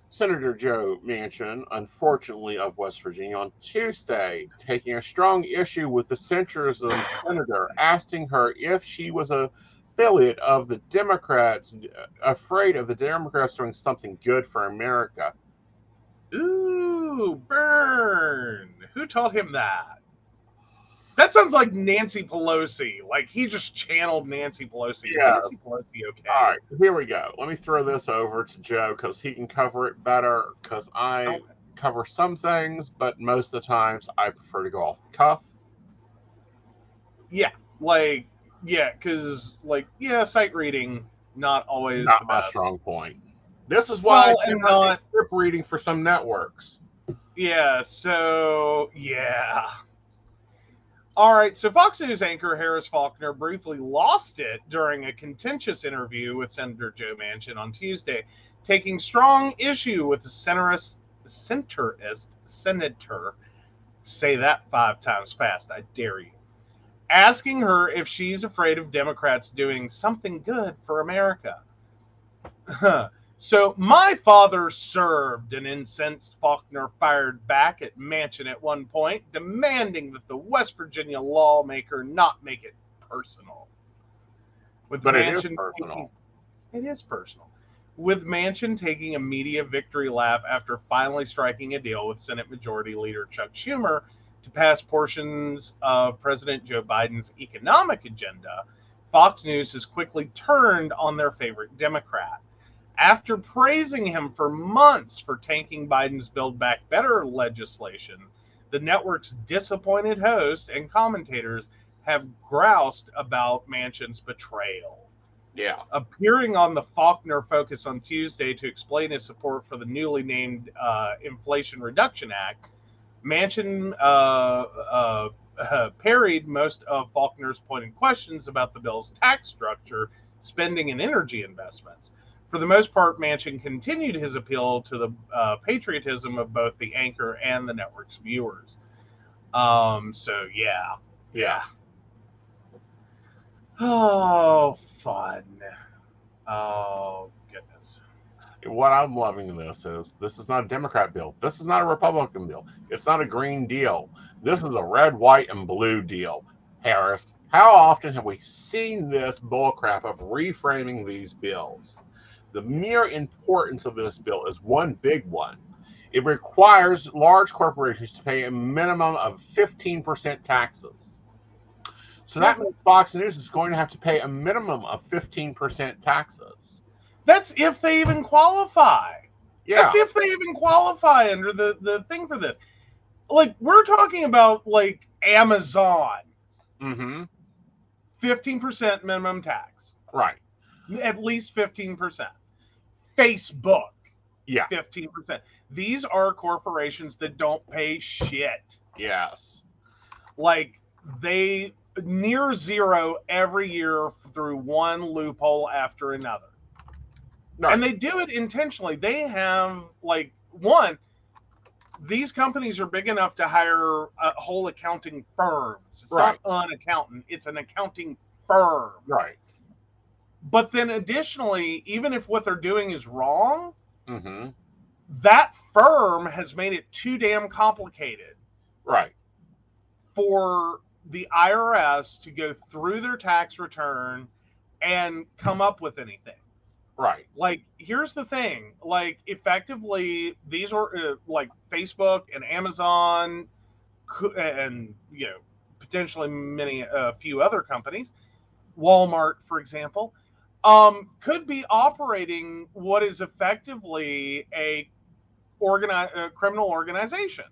Senator Joe Manchin, unfortunately of West Virginia, on Tuesday, taking a strong issue with the censures of the senator, asking her if she was a affiliate of the Democrats, afraid of the Democrats doing something good for America. Ooh, burn. Who taught him that? That sounds like Nancy Pelosi. Like he just channeled Nancy Pelosi. Is Yeah. Nancy Pelosi okay? All right, here we go. Let me throw this over to Joe because he can cover it better. Because I Oh. cover some things, but most of the times I prefer to go off the cuff. Yeah, like yeah, because like yeah, sight reading not always Not the my best. strong point. This is why Well, I cannot not- script reading for some networks. Yeah, so yeah. All right, so Fox News anchor Harris Faulkner briefly lost it during a contentious interview with Senator Joe Manchin on Tuesday, taking strong issue with the centrist, centrist senator. Say that five times fast, I dare you. Asking her if she's afraid of Democrats doing something good for America. So my father served, and incensed Faulkner fired back at Manchin at one point, demanding that the West Virginia lawmaker not make it personal. With But it is personal. taking- it is personal. With Manchin taking a media victory lap after finally striking a deal with Senate Majority Leader Chuck Schumer to pass portions of President Joe Biden's economic agenda, Fox News has quickly turned on their favorite Democrat. After praising him for months for tanking Biden's Build Back Better legislation, the network's disappointed host and commentators have groused about Manchin's betrayal. Yeah. Appearing on the Faulkner Focus on Tuesday to explain his support for the newly named uh, Inflation Reduction Act, Manchin uh, uh, uh, parried most of Faulkner's pointed questions about the bill's tax structure, spending, and energy investments. For the most part, Manchin continued his appeal to the uh, patriotism of both the anchor and the network's viewers. Um, so, yeah. Yeah. Oh, fun. Oh, goodness. What I'm loving in this is this is not a Democrat bill. This is not a Republican bill. It's not a green deal. This is a red, white, and blue deal. Harris, how often have we seen this bullcrap of reframing these bills? The mere importance of this bill is one big one. It requires large corporations to pay a minimum of 15% taxes. So that means Fox News is going to have to pay a minimum of 15% taxes. That's if they even qualify. Yeah. That's if they even qualify under the, the thing for this. Like, we're talking about, like, Amazon, Mm-hmm. 15% minimum tax, Right. at least 15%. Facebook, Yeah. 15%. These are corporations that don't pay shit. Yes. Like, they near zero every year through one loophole after another. No. and they do it intentionally. They have like one. These companies are big enough to hire uh, whole accounting firms. It's Right. not an accountant; it's an accounting firm. right. But then, additionally, even if what they're doing is wrong, Mm-hmm. that firm has made it too damn complicated Right. for the IRS to go through their tax return and come up with anything. Right. like here's the thing like effectively these are uh, like facebook and amazon and you know potentially many a few other companies walmart for example um, could be operating what is effectively a organi- a criminal organization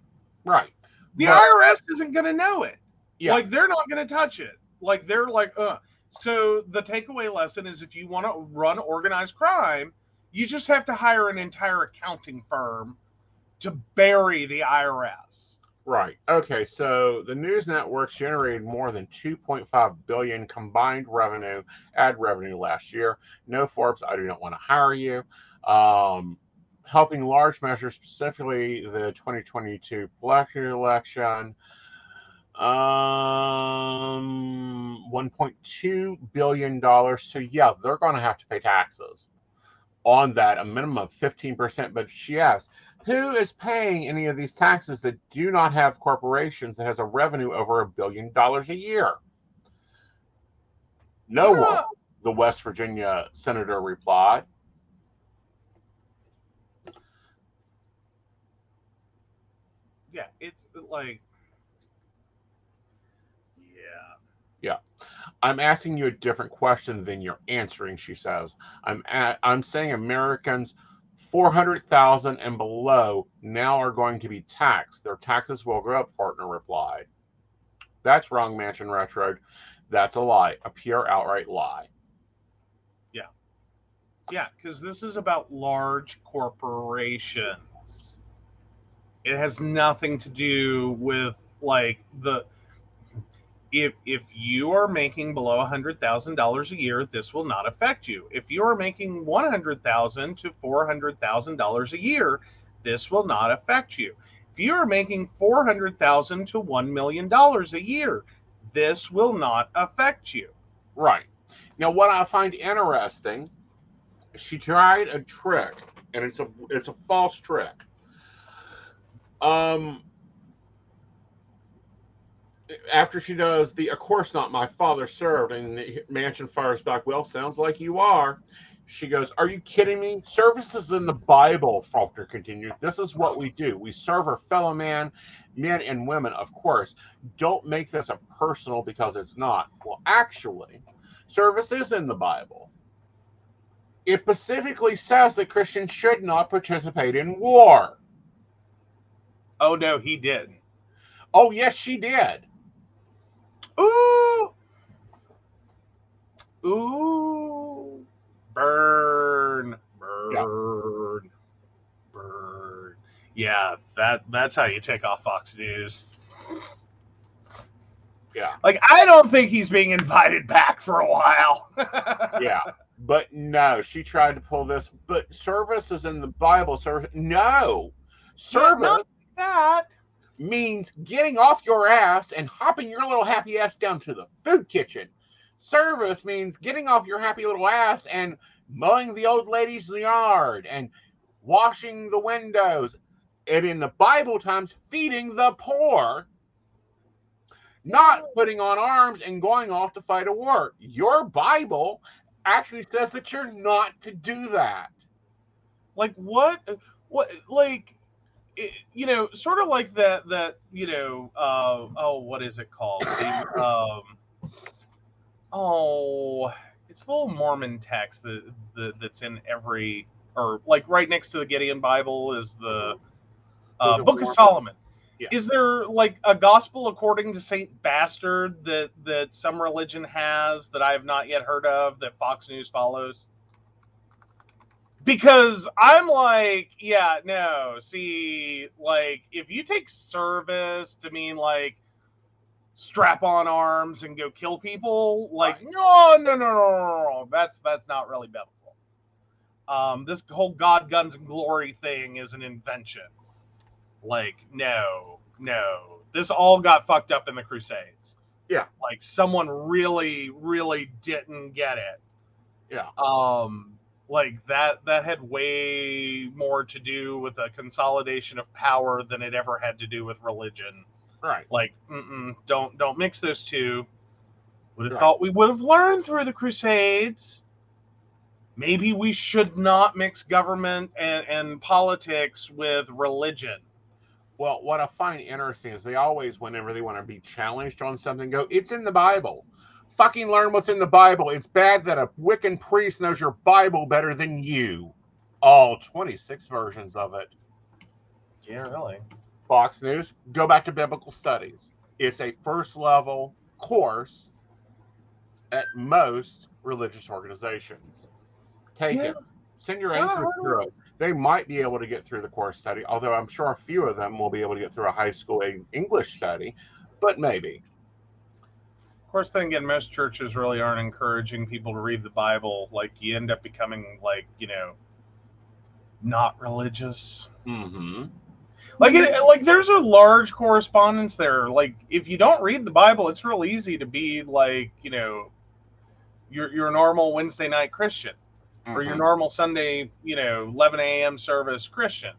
Right. The But- IRS isn't going to know it. Yeah. Like they're not going to touch it. Like they're like, uh. So the takeaway lesson is if you want to run organized crime, you just have to hire an entire accounting firm to bury the IRS. Right. Okay. So the news networks generated more than 2.5 billion combined revenue, ad revenue last year. No Forbes, I do not want to hire you. Um, helping large measures, specifically the 2022 election election. Um, 1.2 billion dollars. So yeah, they're going to have to pay taxes on that, a minimum of 15%. But asked, who is paying any of these taxes that do not have corporations that has a revenue over a billion dollars a year? No one, the West Virginia senator replied. Yeah, it's like, yeah. Yeah. I'm asking you a different question than you're answering, she says. I'm I'm saying Americans 400,000 and below now are going to be taxed. Their taxes will go up, Fartner replied. That's wrong, Manchin Retro. That's a lie, a pure outright lie. Yeah. Yeah, because this is about large corporations. It has nothing to do with like the if if you are making below a hundred thousand dollars a year, this will not affect you. If you are making one hundred thousand to four hundred thousand dollars a year, this will not affect you. If you are making four hundred thousand to one million dollars a year, this will not affect you. Right. Now, what I find interesting, she tried a trick, and it's a it's a false trick. Um, after she does the, of course not, my father served, and the Manchin fires back. Well, sounds like you are. She goes, Are you kidding me? Service is in the Bible, Faulkner continued. This is what we do. We serve our fellow man, men and women, of course. Don't make this a personal because it's not. Well, actually, service is in the Bible. It specifically says that Christians should not participate in war. Oh no, he did. Oh, yes, she did. Ooh. Ooh. Burn. Burn. Burn. Yeah, that that's how you take off Fox News. Yeah. Like I don't think he's being invited back for a while. Yeah. But no, she tried to pull this. But service is in the Bible. Service. No. Service not that. Means getting off your ass and hopping your little happy ass down to the food kitchen. Service means getting off your happy little ass and mowing the old lady's yard and washing the windows. And in the Bible times, feeding the poor, not putting on arms and going off to fight a war. Your Bible actually says that you're not to do that. Like what? What? Like, it, you know, sort of like that. That you know. Uh, oh, what is it called? The, um, oh, it's the little Mormon text that, that that's in every or like right next to the Gideon Bible is the uh, Book of Book of Mormon? Solomon. Yeah. Is there like a gospel according to Saint Bastard that that some religion has that I have not yet heard of that Fox News follows? Because I'm like, yeah, no. See, like if you take service to mean like strap on arms and go kill people, like no, no, no, no, no, no. That's that's not really biblical. Um, this whole God, guns, and glory thing is an invention. Like, no, no. This all got fucked up in the Crusades. Yeah. Like someone really, really didn't get it. Yeah. Um, like that that had way more to do with a consolidation of power than it ever had to do with religion. Right. Like, mm-mm, don't don't mix those two. Would have Right. thought we would have learned through the Crusades. Maybe we should not mix government and, and politics with religion. Well, what I find interesting is they always, whenever they want to be challenged on something, go, it's in the Bible. Fucking learn what's in the Bible. It's bad that a Wiccan priest knows your Bible better than you. All 26 versions of it. Yeah, really. Fox News, go back to biblical studies. It's a first level course at most religious organizations. Take Yeah. it. Send your It's not interest hard. through it. They might be able to get through the course study, although I'm sure a few of them will be able to get through a high school English study, but maybe. Of course, then again, most churches really aren't encouraging people to read the Bible. Like, you end up becoming, like, you know, not religious. Mm-hmm. Like, it, like there's a large correspondence there. Like, if you don't read the Bible, it's real easy to be like, you know, your your normal Wednesday night Christian or your Mhm. normal Sunday, you know, 11 a.m. service Christian.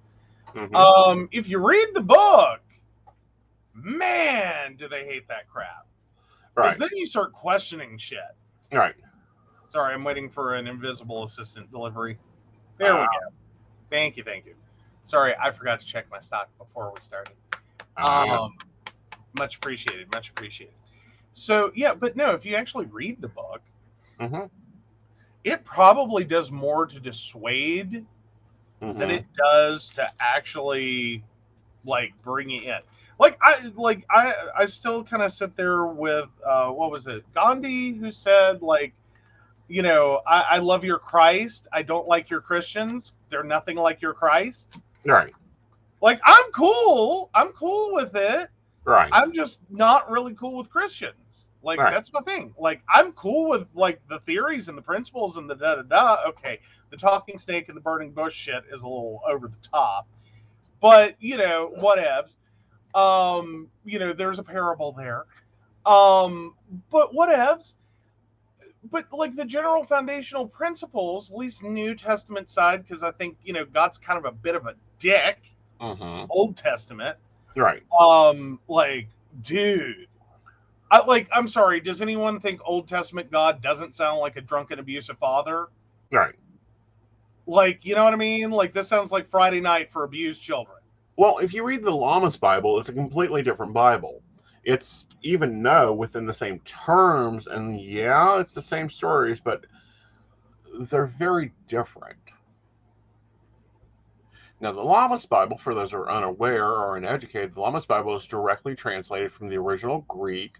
Mhm. Um, if you read the book, man, do they hate that crap. Because right. then you start questioning shit. Right. Sorry, I'm waiting for an invisible assistant delivery. There we Ah. go. Thank you, thank you. Sorry, I forgot to check my stock before we started. Uh, Um, much appreciated, much appreciated. So yeah, but no, if you actually read the book, mhm, it probably does more to dissuade than mhm. it does to actually like bring it in. Like I like I I still kind of sit there with uh what was it Gandhi who said like you know I, I love your Christ. I don't like your Christians. They're nothing like your Christ. Right. like I'm cool. I'm cool with it. Right. I'm just not really cool with Christians. Like Right. that's my thing. Like I'm cool with like the theories and the principles and the da da da. Okay the talking snake and the burning bush shit is a little over the top but you know whatevs um you know there's a parable there. Um but whatevs but like the general foundational principles at least new testament side because i think you know god's kind of a bit of a dick. Mhm. old testament. Right. um like dude. I, like i'm sorry does anyone think old testament god doesn't sound like a drunken abusive father? Right. Like you know what i mean like this sounds like friday night for abused children Well, if you read the Lamsa's Bible, it's a completely different Bible. It's even no within the same terms, and yeah, it's the same stories, but they're very different. Now, the Lamsa's Bible, for those who are unaware or uneducated, the Lamsa's Bible is directly translated from the original Greek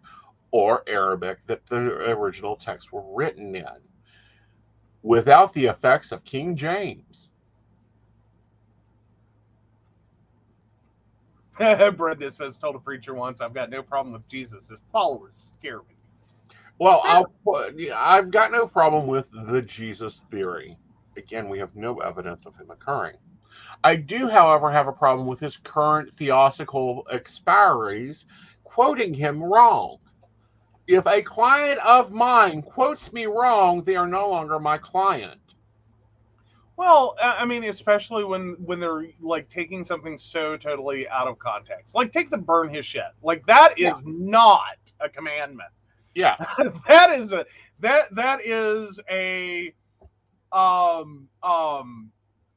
or Arabic that the original texts were written in, without the effects of King James. brenda says told a preacher once i've got no problem with jesus his followers scare me Well, I'll put, I've got no problem with the Jesus theory. Again, we have no evidence of him occurring. I do, however, have a problem with his current theostical expiries quoting him wrong. If a client of mine quotes me wrong, they are no longer my client. Well, I mean, especially when when they're like taking something so totally out of context. Like take the burn his shit. Like that is not a commandment. Yeah, that is a that that is a um um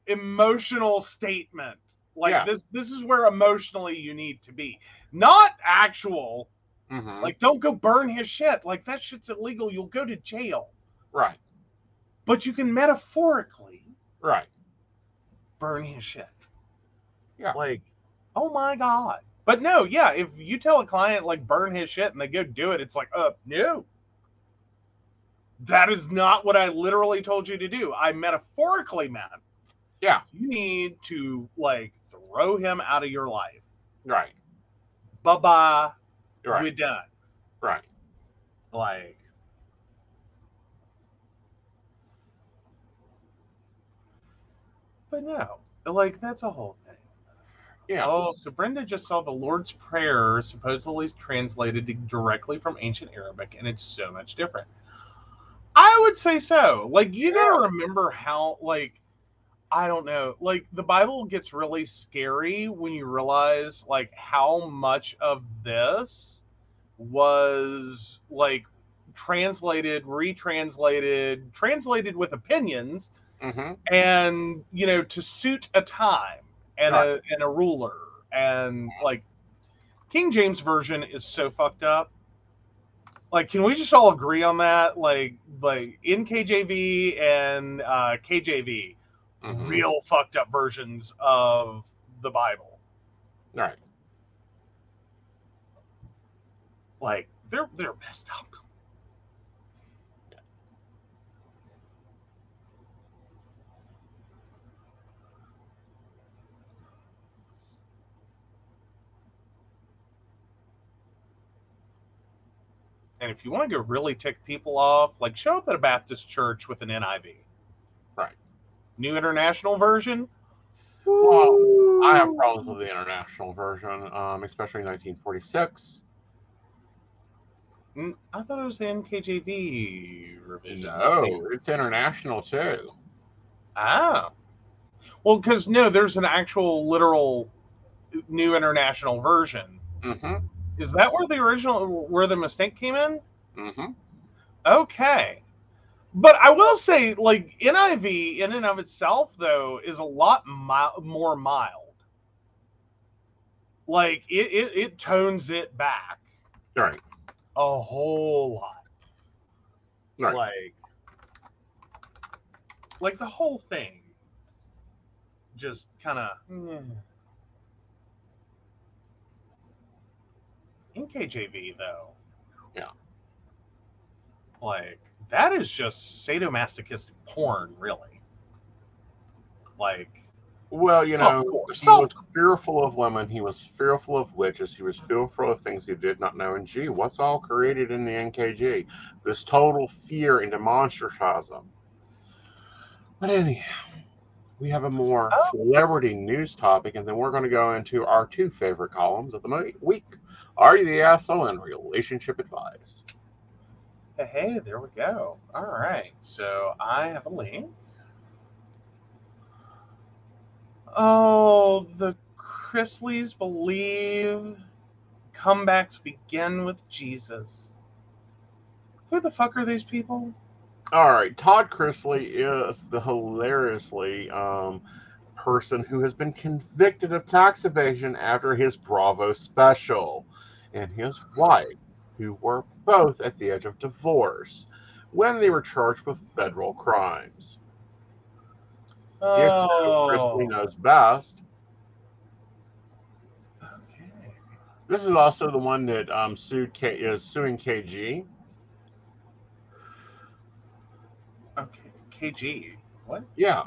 emotional statement. Like Yeah. this this is where emotionally you need to be. Not actual mhm, like don't go burn his shit. Like that shit's illegal. You'll go to jail. right, But you can metaphorically right. burn his shit. Yeah. Like, oh my God. But no, yeah, if you tell a client like burn his shit and they go do it, it's like, uh, no. That is not what I literally told you to do. I metaphorically meant Yeah, you need to like throw him out of your life. right, Bye bye. We're done. right. Like, but no, like that's a whole thing. Yeah, Oh, so Brenda just saw the Lord's Prayer supposedly translated directly from ancient Arabic, and it's so much different. I would say so. Like, you gotta remember how, like, I don't know, like, the Bible gets really scary when you realize, like, how much of this was, like, translated, retranslated, translated with opinions, hmm and you know to suit a time and a and a ruler. And like King James version is so fucked up. Like, can we just all agree on that? Like, like in KJV and uh, KJV, mm-hmm. real fucked up versions of the Bible. Right. Like they're they're messed up. And if you want to really tick people off, like show up at a Baptist church with an NIV. New International Version. Well, I have problems with the international version, um, especially 1946. Mm, I thought it was the NKJV revision. No, it's international too. Ah. Well, because no, there's an actual literal New International Version. Mm-hmm. Is that where the original, where the mistake came in? Mm-hmm. Okay. But I will say, like, NIV in and of itself, though, is a lot mi- more mild. Like, it, it, it tones it back Right. a whole lot. Right. Like, like the whole thing just kind of. Hmm. In KJV, though. Yeah. Like, that is just sadomasochistic porn, really. Like, Well, you know, he was fearful of women. He was fearful of witches. He was fearful of things he did not know. And gee, what's all created in the NKG? This total fear and demonstratism. But anyhow, we have a more Oh. celebrity news topic, and then we're going to go into our two favorite columns of the week. Are you the asshole and relationship advice? Hey, there we go. All right. So I have a link. Oh, the Chrisleys believe comebacks begin with Jesus. Who the fuck are these people? All right, Todd Chrisley is the hilariously um, person who has been convicted of tax evasion after his Bravo special, and his wife, who were both at the edge of divorce when they were charged with federal crimes. If Oh, Chrisley knows best. okay. This is also the one that um, sued K- is suing KG. Okay, KG. What? Yeah.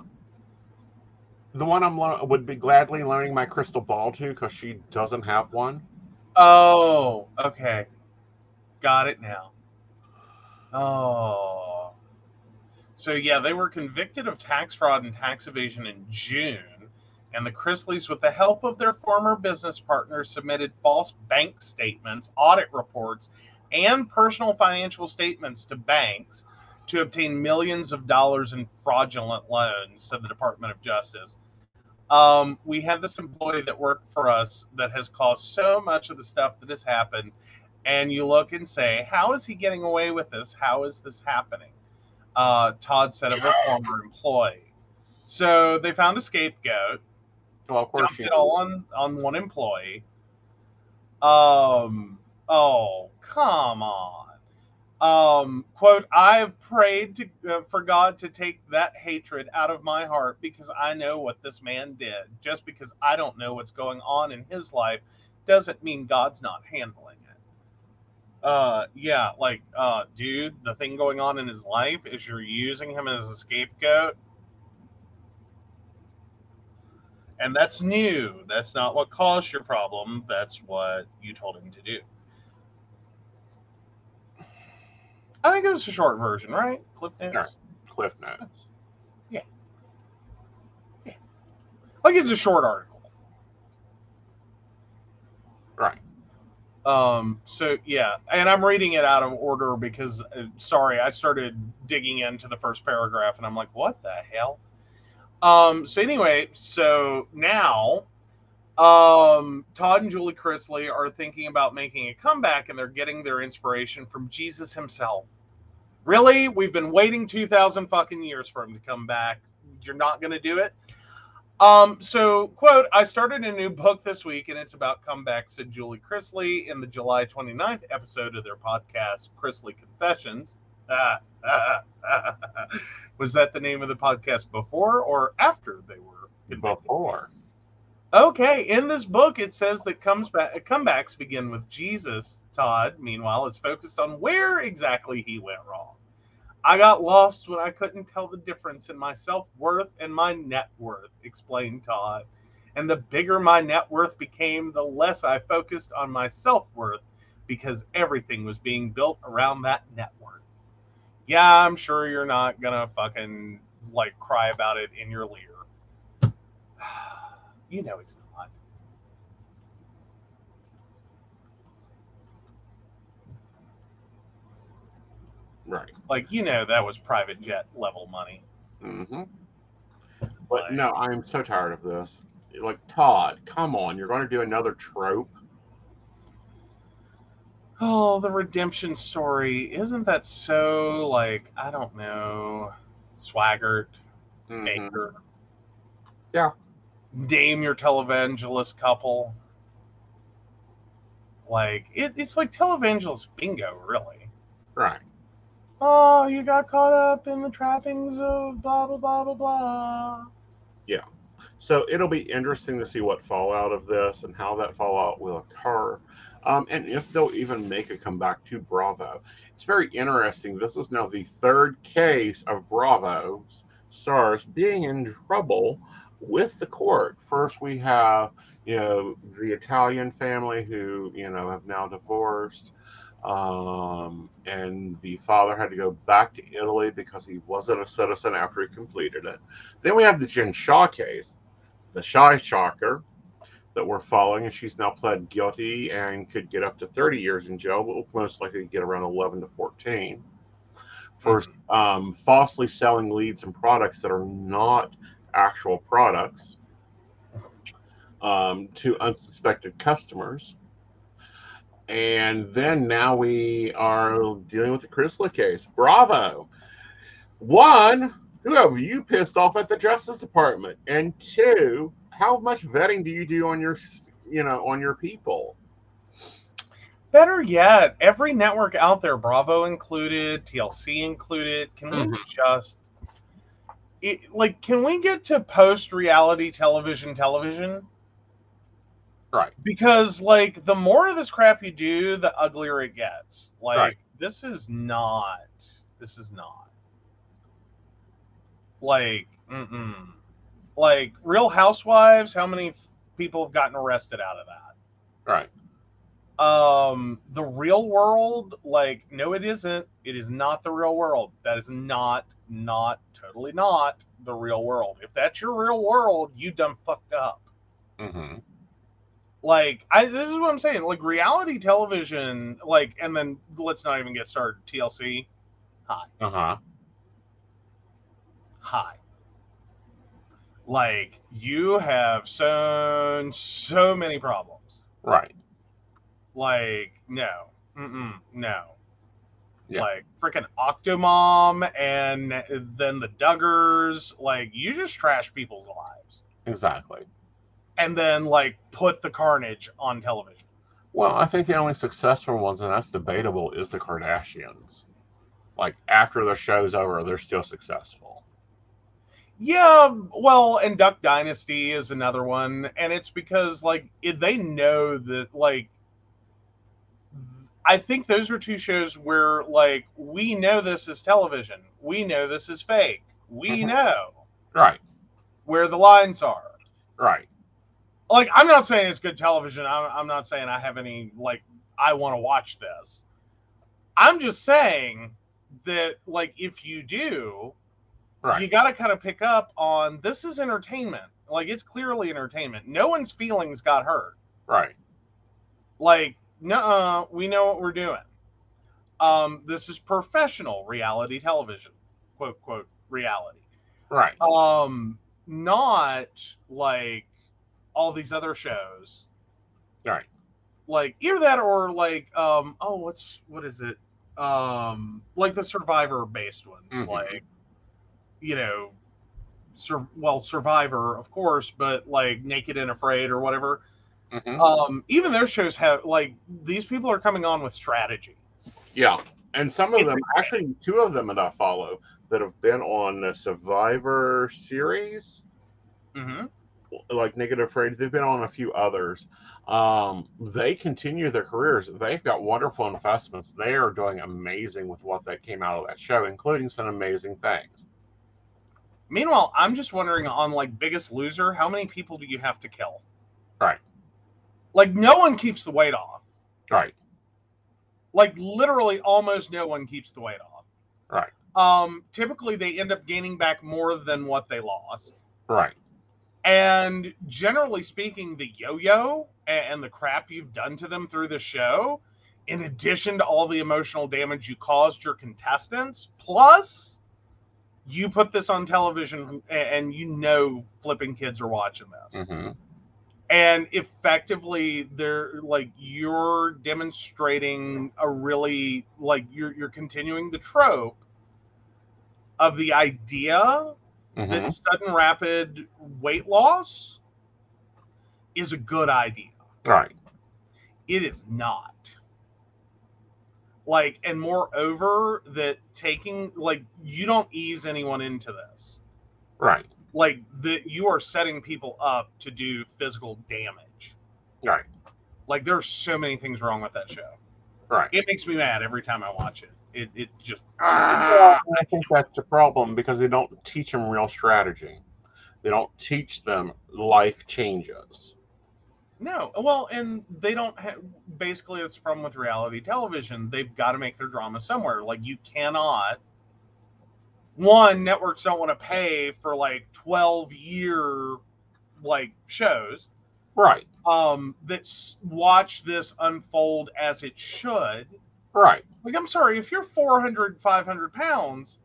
The one I'm lo- would be gladly loaning my crystal ball to because she doesn't have one. Oh, okay. Got it now. Oh. So, yeah, they were convicted of tax fraud and tax evasion in June, and the Chrisleys, with the help of their former business partners, submitted false bank statements, audit reports, and personal financial statements to banks to obtain millions of dollars in fraudulent loans, said the Department of Justice. Um, we have this employee that worked for us that has caused so much of the stuff that has happened. And you look and say, How is he getting away with this? How is this happening? Uh, Todd said of a former employee. So they found a scapegoat, Well, of course dumped it all on, on one employee. Um, oh, come on. Um, quote, I've prayed to, uh, for God to take that hatred out of my heart because I know what this man did. Just because I don't know what's going on in his life doesn't mean God's not handling. Uh, yeah, like, uh, dude, the thing going on in his life is you're using him as a scapegoat. And that's new. That's not what caused your problem. That's what you told him to do. I think it's a short version, right? Cliff notes. Cliff notes. Yeah. Yeah. Like it's a short article. Right. Um, so yeah, and I'm reading it out of order because uh, sorry, I started digging into the first paragraph and I'm like, what the hell? Um, so anyway, so now um, Todd and Julie Chrisley are thinking about making a comeback and they're getting their inspiration from Jesus himself. Really? We've been waiting 2000 fucking years for him to come back. You're not going to do it? Um, so, quote, I started a new book this week and it's about comebacks, said Julie Chrisley in the July 29th episode of their podcast, Chrisley Confessions. Was that the name of the podcast before or after they were convicted? Before. Okay, in this book, it says that comes back, comebacks begin with Jesus. Todd, meanwhile, is focused on where exactly he went wrong. I got lost when I couldn't tell the difference in my self worth and my net worth, explained Todd. And the bigger my net worth became, the less I focused on my self worth because everything was being built around that net worth. Yeah, I'm sure you're not gonna fucking like cry about it in your leer. You know he's not. Right. Like you know that was private jet level money. Mm-hmm. Like- But no, I'm so tired of this. Like Todd, come on, you're going to do another trope. Oh, the redemption story. Isn't that so like I don't know. Swaggart, Mhm. Bakker. Yeah. Name your televangelist couple. Like it, it's like televangelist bingo, really. Right. Oh, you got caught up in the trappings of blah blah blah blah blah. Yeah. So it'll be interesting to see what fallout of this and how that fallout will occur. Um, and if they'll even make a comeback to Bravo. It's very interesting. This is now the third case of Bravo's stars being in trouble with the court. First, we have, you know, the Italian family who, you know, have now divorced. Um, and the father had to go back to Italy because he wasn't a citizen after he completed it. Then we have the Jen Shah case, the Shy Shocker that we're following, and she's now pled guilty and could get up to 30 years in jail, but will most likely get around 11 to 14 for um, falsely selling leads and products that are not actual products um, to unsuspected customers. And then now we are dealing with the Chrisley case. Bravo. One, who have you pissed off at the Justice Department? And two, how much vetting do you do on your, you know, on your people? Better yet, every network out there, Bravo included, TLC included, can we Mhm. just it, like can we get to post reality television television? Right. Because like the more of this crap you do, the uglier it gets. Like Right. this is not this is not. Like mm-mm. Like Real Housewives, how many people have gotten arrested out of that? Right. um the real world like no it isn't it is not the real world that is not not totally not the real world if that's your real world you done fucked up Mm-hmm. Like i this is what i'm saying like reality television like and then let's not even get started tlc hi Uh huh. hi like you have sown so many problems Right. Like, no, mm-mm, no. Yeah. Like freaking Octomom and then the Duggars. Like, you just trash people's lives, Exactly. And then like put the carnage on television. Well, I think the only successful ones, and that's debatable, is the Kardashians. Like after the show's over, they're still successful. Yeah, well, and Duck Dynasty is another one, and it's because like it, they know that like I think those are two shows where like we know this is television, we know this is fake, we Mhm. know Right. where the lines are. Right. Like I'm not saying it's good television. I'm, I'm not saying I have any like I want to watch this. I'm just saying that like if you do, Right. you got to kind of pick up on this is entertainment. Like it's clearly entertainment. No one's feelings got hurt. Right. Like, no, we know what we're doing. Um, this is professional reality television, quote quote reality. Right. Um, not like all these other shows. Right. Like either that or like um oh what's what is it? Um like the survivor based ones. Mhm. Like you know sur- well survivor of course, but like naked and afraid or whatever. Mhm. Um even their shows have like these people are coming on with strategy. Yeah. And some of them, actually, two of them that I follow that have been on the Survivor series, Mm-hmm. Like Negative Afraid. They've been on a few others. Um, they continue their careers. They've got wonderful investments. They are doing amazing with what that came out of that show, including some amazing things. Meanwhile, I'm just wondering on like Biggest Loser, how many people do you have to kill? Right. Like no one keeps the weight off. Right. Like literally almost no one keeps the weight off. Right. Um typically they end up gaining back more than what they lost. Right. And generally speaking, the yo-yo and the crap you've done to them through the show, in addition to all the emotional damage you caused your contestants, plus you put this on television and you know flipping kids are watching this. hmm and effectively they're like you're demonstrating a really like you're you're continuing the trope of the idea hmm that sudden rapid weight loss is a good idea Right. it is not like and moreover that taking like you don't ease anyone into this Right. like that you are setting people up to do physical damage Right. like there's so many things wrong with that show Right. it makes me mad every time i watch it it, it just Well, I think that's the problem because they don't teach them real strategy. They don't teach them life changes. no well and they don't have basically it's the problem with reality television they've got to make their drama somewhere like you cannot one networks don't want to pay for like 12 year like shows Right. um that s- watch this unfold as it should Right. like i'm sorry if you're 400 500 pounds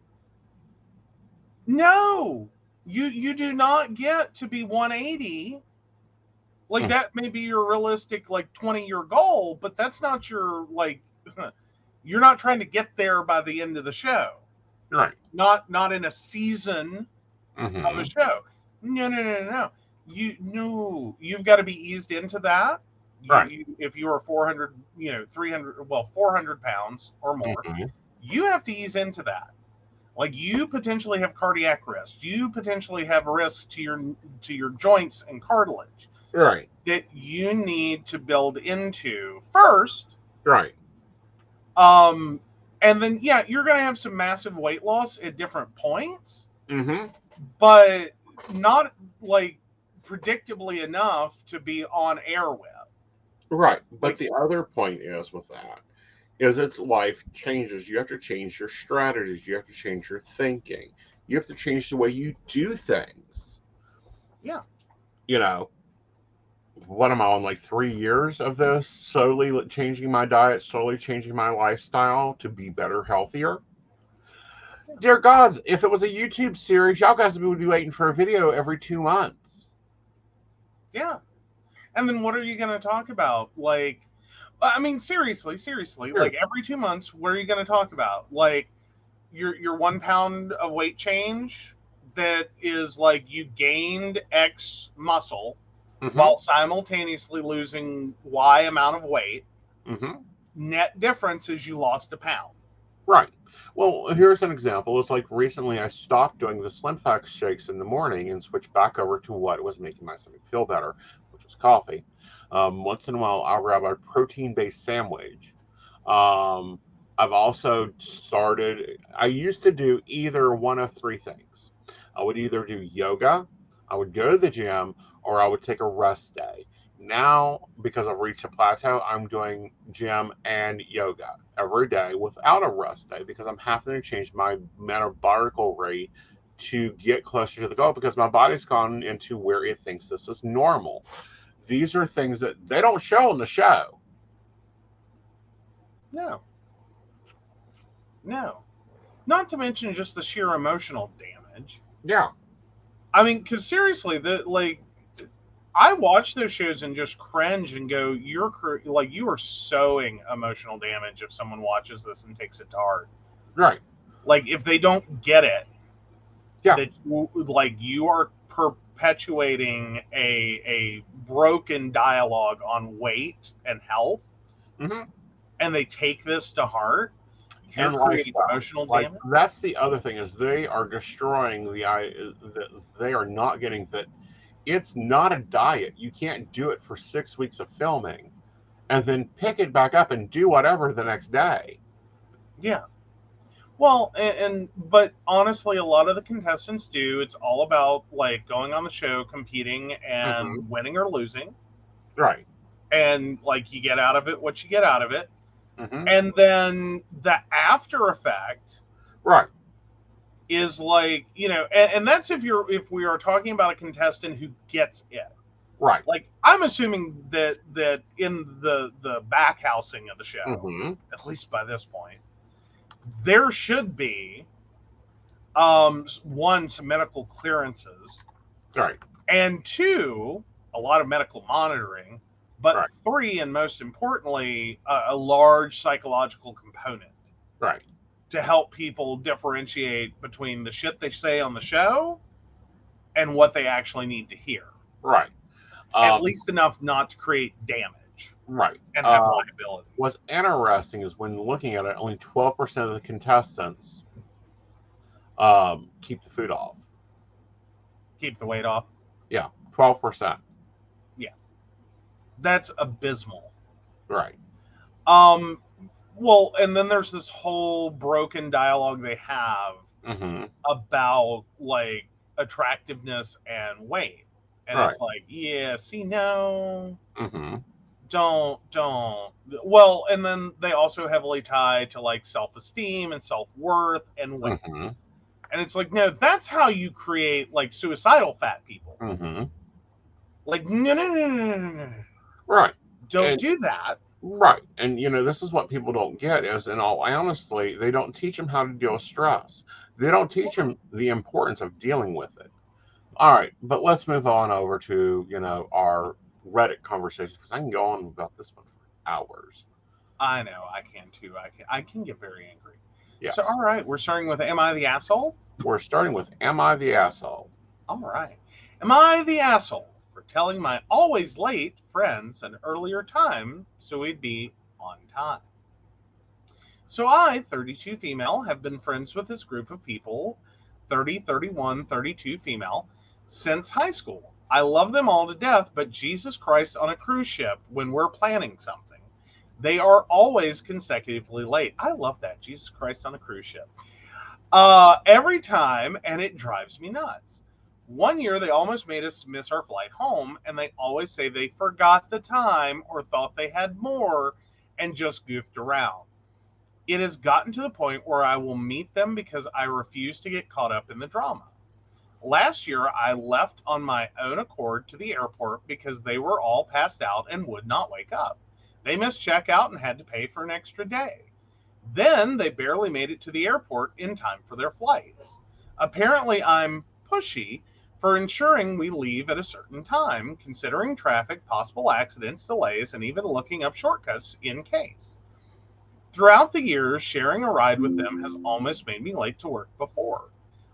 no. You you do not get to be 180 like Hmm. that may be your realistic like 20 year goal but that's not your like you're not trying to get there by the end of the show. Right. not not in a season hmm of a show. No no no no no. You no you've got to be eased into that Right. you- if you are 400 you know 300 well 400 pounds or more Mhm. you have to ease into that like you potentially have cardiac risk you potentially have risk to your to your joints and cartilage Right. that you need to build into first Right. um and then yeah you're going to have some massive weight loss at different points hmm but not like predictably enough to be on air with Right. But Like- the other point is with that is its life changes. You have to change your strategies. You have to change your thinking. You have to change the way you do things. Yeah. You know, what am I on like three years of this? Slowly changing my diet, slowly changing my lifestyle to be better, healthier. Dear gods, if it was a YouTube series, y'all guys would be waiting for a video every two months. yeah and then what are you going to talk about like i mean seriously seriously Sure. like every two months what are you going to talk about like your your one pound of weight change that is like you gained x muscle Mhm. while simultaneously losing y amount of weight Mhm. net difference is you lost a pound Right. Well, here's an example. It's like recently I stopped doing the Slim Fast shakes in the morning and switched back over to what was making my stomach feel better, which was coffee. Um, once in a while, I'll grab a protein based sandwich. Um, I've also started, I used to do either one of three things. I would either do yoga, I would go to the gym, or I would take a rest day. Now, because I've reached a plateau, I'm doing gym and yoga every day without a rest day because I'm having to change my metabolic rate to get closer to the goal because my body's gone into where it thinks this is normal. These are things that they don't show on the show. No. No. Not to mention just the sheer emotional damage. Yeah. I mean, because seriously, the like, I watch those shows and just cringe and go, "You're like you are sowing emotional damage if someone watches this and takes it to heart. Right. Like if they don't get it, Yeah. that you- like you are perpetuating a a broken dialogue on weight and health, hmm and they take this to heart. And lifestyle. emotional Like damage. that's the other thing is they are destroying the i that they are not getting that it's not a diet. You can't do it for six weeks of filming and then pick it back up and do whatever the next day. Yeah. Well, and, and but honestly, a lot of the contestants do. It's all about like going on the show, competing, and winning or losing, Right. and like you get out of it what you get out of it, hmm and then the after effect Right. is like you know, and, and that's if you're if we are talking about a contestant who gets it. Right. Like I'm assuming that that in the the back housing of the show, hmm at least by this point, there should be um one some medical clearances Right. and two a lot of medical monitoring but Right. three and most importantly a, a large psychological component Right. to help people differentiate between the shit they say on the show and what they actually need to hear Right. at Um, least enough not to create damage right. and have Uh, liability What's interesting is when looking at it, only 12% of the contestants um, keep the food off. keep the weight off Yeah, 12%. Yeah. That's abysmal Right. Um, well, and then there's this whole broken dialogue they have hmm about like attractiveness and weight. And it's like, yeah, see, no, hmm don't, don't. Well, and then they also heavily tie to like self esteem and self worth and weight. hmm And it's like, no, that's how you create like suicidal fat people. hmm Like, no, no, no, no, no, no, no. Right. Don't And- do that. Right. And you know, this is what people don't get is in all honestly, they don't teach them how to deal with stress. They don't teach them the importance of dealing with it. All right, but let's move on over to, you know, our Reddit conversation because I can go on about this one for hours. I know, I can too. I can, I can get very angry. Yes. So, all right, we're starting with Am I the Asshole? We're starting with Am I the Asshole? All right. Am I the asshole for telling my always late friends an earlier time so we'd be on time? So I, 32 female, have been friends with this group of people, 30, 31, 32 female, since high school. I love them all to death, but Jesus Christ on a cruise ship when we're planning something. They are always consecutively late. I love that. Jesus Christ on a cruise ship. Uh, every time, and it drives me nuts. One year, they almost made us miss our flight home, and they always say they forgot the time or thought they had more and just goofed around. It has gotten to the point where I will meet them because I refuse to get caught up in the drama. Last year, I left on my own accord to the airport because they were all passed out and would not wake up. They missed checkout and had to pay for an extra day. Then they barely made it to the airport in time for their flights. Apparently, I'm pushy for ensuring we leave at a certain time, considering traffic, possible accidents, delays, and even looking up shortcuts in case. Throughout the years, sharing a ride with them has almost made me late to work before.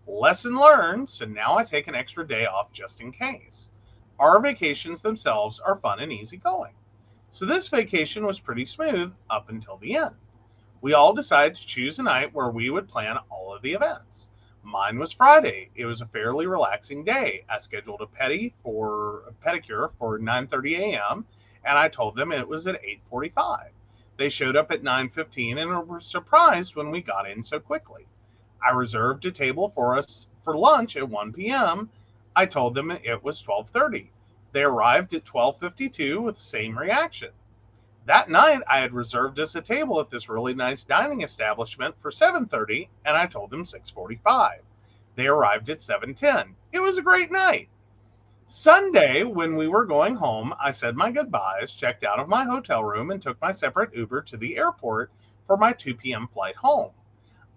Lesson learned, so now I take an extra day off just in case. Our vacations themselves are fun and easygoing. So this vacation was pretty smooth up until the end. We all decided to choose a night where we would plan all of the events. Mine was Friday. It was a fairly relaxing day. I scheduled a pedi for a pedicure for 9:30 a.m. and I told them it was at 8:45. They showed up at 9:15 and were surprised when we got in so quickly. I reserved a table for us for lunch at 1 p.m. I told them it was 12:30. They arrived at 12:52 with the same reaction. That night, I had reserved us a table at this really nice dining establishment for 7:30, and I told them 6:45. They arrived at 7:10. It was a great night. Sunday, when we were going home, I said my goodbyes, checked out of my hotel room, and took my separate Uber to the airport for my 2 p.m. flight home.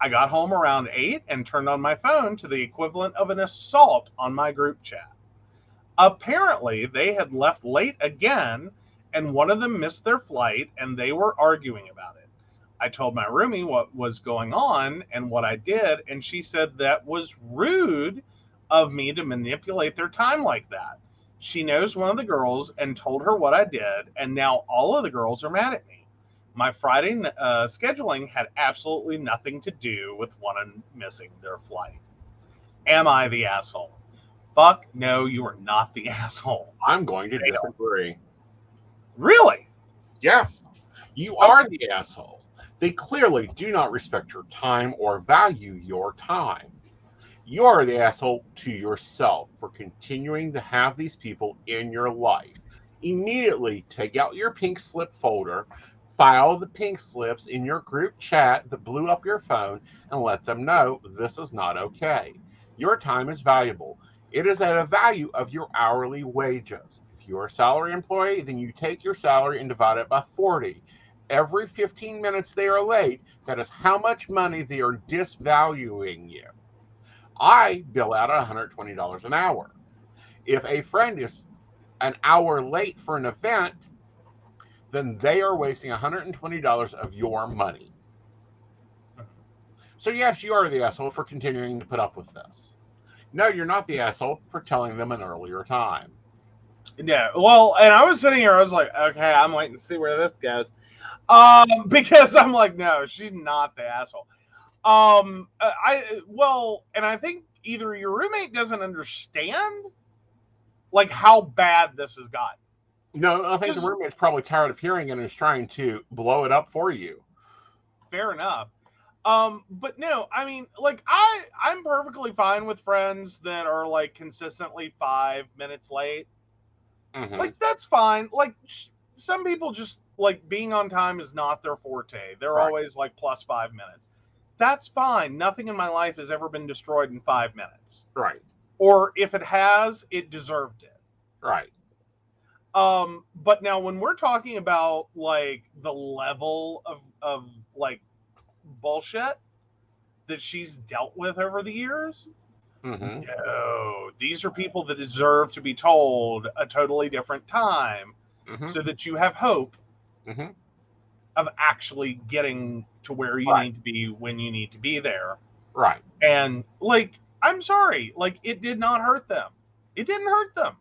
I got home around 8 and turned on my phone to the equivalent of an assault on my group chat. Apparently, they had left late again, and one of them missed their flight, and they were arguing about it. I told my roomie what was going on and what I did, and she said that was rude of me to manipulate their time like that. She knows one of the girls and told her what I did, and now all of the girls are mad at me. My Friday uh, scheduling had absolutely nothing to do with one missing their flight. Am I the asshole? fuck no, you are not the asshole. I'm going to disagree. Really? Yes, you are the asshole. They clearly do not respect your time or value your time. You are the asshole to yourself for continuing to have these people in your life. Immediately take out your pink slip folder, file the pink slips in your group chat that blew up your phone, and let them know this is not okay. Your time is valuable. It is at a value of your hourly wages. If you're a salary employee, then you take your salary and divide it by 40. Every 15 minutes they are late, that is how much money they are disvaluing you. I bill out at $120 an hour. If a friend is an hour late for an event, then they are wasting $120 of your money. So, yes, you are the asshole for continuing to put up with this. No, you're not the asshole for telling them an earlier time. Yeah. Well, and I was sitting here, I was like, okay, I'm waiting to see where this goes. Um, because I'm like, no, she's not the asshole. Um, uh, I well, and I think either your roommate doesn't understand like how bad this has gotten. No, I think the roommate's probably tired of hearing it and is trying to blow it up for you. Fair enough. Um, but no, I mean, like I, I'm perfectly fine with friends that are like consistently five minutes late. Mhm. Like that's fine. Like sh- some people just like being on time is not their forte. They're Right. always like plus five minutes. That's fine. Nothing in my life has ever been destroyed in five minutes. right, Or if it has, it deserved it. right. Um, but now when we're talking about like the level of of like bullshit that she's dealt with over the years, hmm no, these are people that deserve to be told a totally different time hmm so that you have hope Mhm. of actually getting to where you Right. need to be when you need to be there. Right, And like, I'm sorry, like it did not hurt them. It didn't hurt them.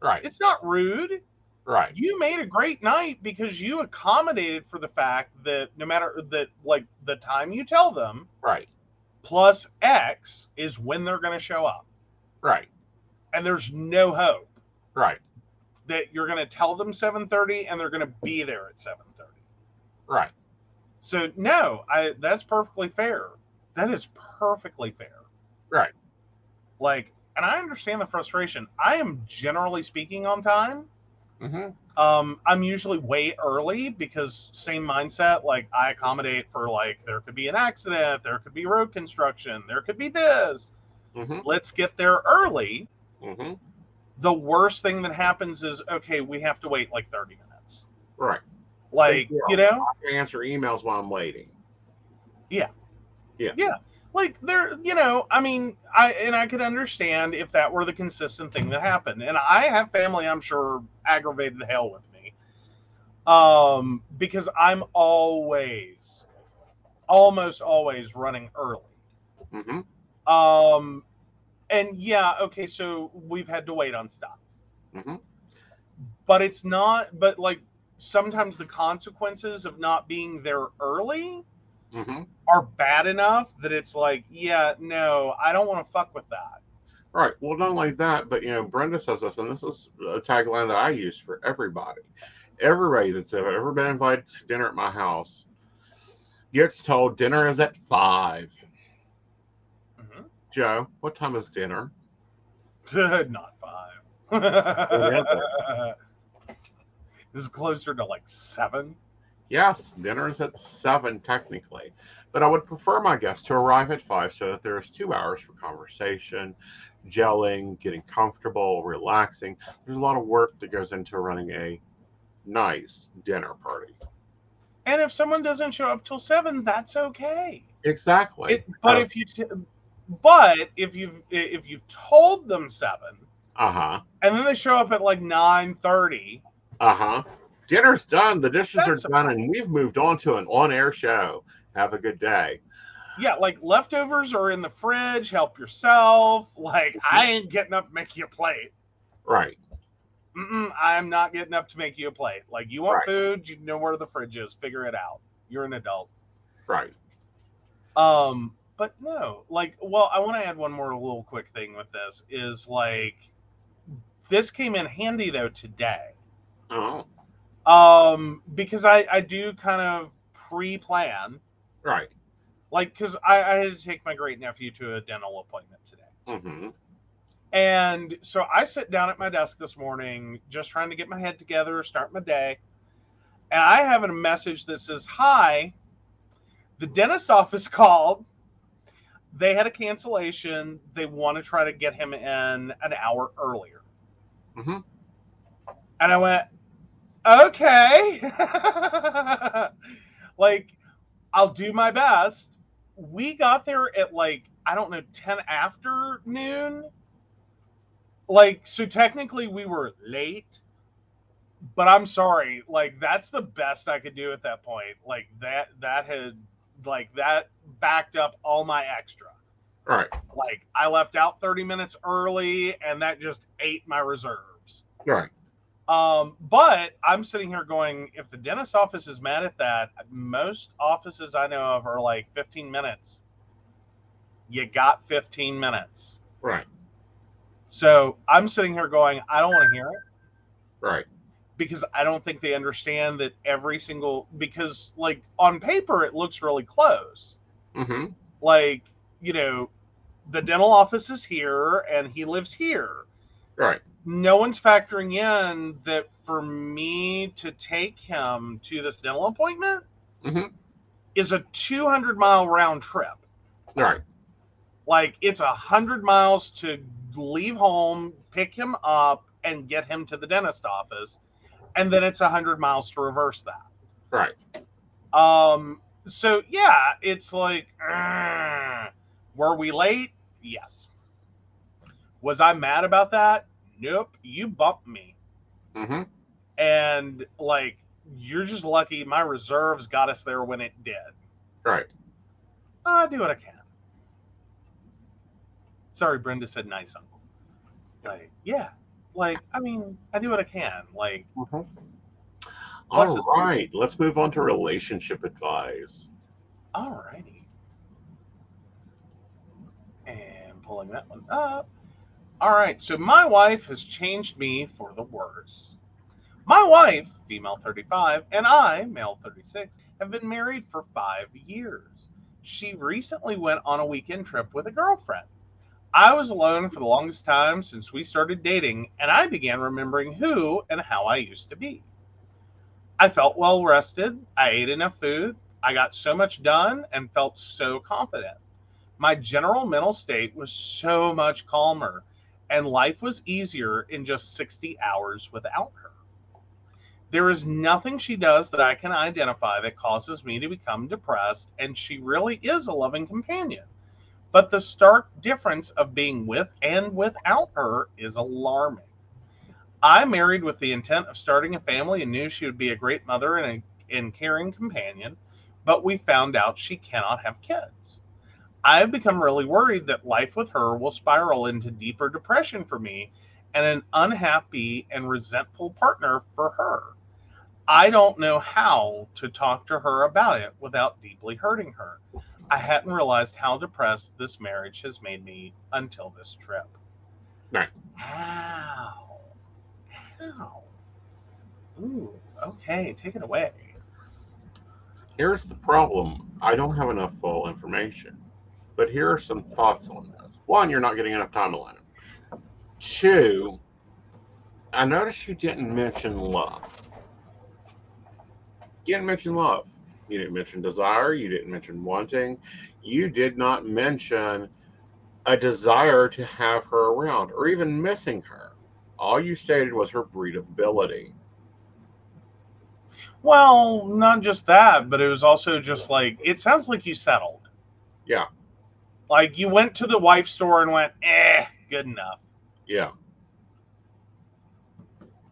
right, It's not rude. Right, You made a great night because you accommodated for the fact that no matter that, like the time you tell them right, plus X is when they're going to show up. right, And there's no hope right, that you're going to tell them 7:30 and they're going to be there at 7:30. right. So no, I that's perfectly fair. That is perfectly fair. Right. Like, and I understand the frustration. I am generally speaking on time. Hmm Um, I'm usually way early because same mindset. Like I accommodate for like there could be an accident, there could be road construction, there could be this. hmm Let's get there early. hmm The worst thing that happens is okay, we have to wait like 30 minutes. Right. Like, Yeah. you know, Answer emails while I'm waiting. Like there you know i mean i and i could understand if that were the consistent thing that happened. And i have family i'm sure aggravated the hell with me. Um because i'm always almost always running early. Hmm um and yeah okay so we've had to wait on stuff. Hmm but it's not but like sometimes the consequences of not being there early hmm are bad enough that it's like yeah no i don't want to fuck with that Right. Well, not only that, but you know, Brenda says this, and this is a tagline that I use for everybody. Everybody that's ever been invited to dinner at my house gets told dinner is at 5 Joe, what time is dinner? Not five. This is closer to like seven. Yes, dinner is at seven technically, but I would prefer my guests to arrive at five so that there's two hours for conversation, gelling, getting comfortable, relaxing. There's a lot of work that goes into running a nice dinner party. And if someone doesn't show up till seven, that's okay. Exactly. It, but Uh, if you, t- but if you've if you've told them seven, Uh huh. and then they show up at like nine thirty, Uh huh. Dinner's done. The dishes That's are done, and we've moved on to an on-air show. Have a good day. yeah, like leftovers are in the fridge. Help yourself. Like I ain't getting up to make you a plate. Right. Mm-mm, I'm not getting up to make you a plate. Like you want Right. food, you know where the fridge is. Figure it out. You're an adult. Right. Um, but no, like, well, I want to add one more little quick thing with this is like, this came in handy though today, Oh, um, because I I do kind of pre-plan, right. like, because I, I had to take my great nephew to a dental appointment today. Mm-hmm. And so I sit down at my desk this morning, just trying to get my head together, start my day. And I have a message that says, Hi, the dentist office called. They had a cancellation. They want to try to get him in an hour earlier. Mhm. And I went, Okay. like, I'll do my best. We got there at like, I don't know, 10 after noon like so technically we were late but i'm sorry like that's the best i could do at that point like that that had like that backed up all my extra Right. like i left out 30 minutes early and that just ate my reserves Right. Um but i'm sitting here going if the dentist office is mad at that most offices i know of are like 15 minutes you got 15 minutes Right. so i'm sitting here going i don't want to hear it Right. because I don't think they understand that every single because like on paper it looks really close. Mm-hmm. Like, you know, the dental office is here and he lives here. Right. No one's factoring in that for me to take him to this dental appointment Mhm. is a 200 mile round trip. Right. Like it's a hundred miles to leave home, pick him up, and get him to the dentist office, and then it's a hundred miles to reverse that. Right. Um. So yeah, it's like, "Ugh." were we late? Yes. Was I mad about that? Nope. You bumped me, Mm-hmm. and like you're just lucky my reserves got us there when it did. Right. I do what I can. Sorry, Brenda said nice uncle. Like, yeah. Like, I mean, I do what I can. Like, Mm-hmm. All right. Let's move on to relationship advice. All righty. And pulling that one up. All right, so my wife has changed me for the worse. My wife, female 35, and I, male 36, have been married for five years. She recently went on a weekend trip with a girlfriend. I was alone for the longest time since we started dating, and I began remembering who and how I used to be. I felt well rested, I ate enough food, I got so much done, and felt so confident. My general mental state was so much calmer, and life was easier in just 60 hours without her. There is nothing she does that I can identify that causes me to become depressed, and she really is a loving companion. But the stark difference of being with and without her is alarming. I married with the intent of starting a family and knew she would be a great mother and a and caring companion, but we found out she cannot have kids. I have become really worried that life with her will spiral into deeper depression for me and an unhappy and resentful partner for her. I don't know how to talk to her about it without deeply hurting her. I hadn't realized how depressed this marriage has made me until this trip. Right. How? How? Ooh, okay, take it away. Here's the problem. I don't have enough full information. But here are some thoughts on this. One, you're not getting enough time alone. Two, I noticed you didn't mention love. You didn't mention love. You didn't mention desire. You didn't mention wanting. You did not mention a desire to have her around or even missing her. All you stated was her breedability. Well, not just that, but it was also just like it sounds like you settled. Yeah. Like you went to the wife store and went, eh, good enough. Yeah.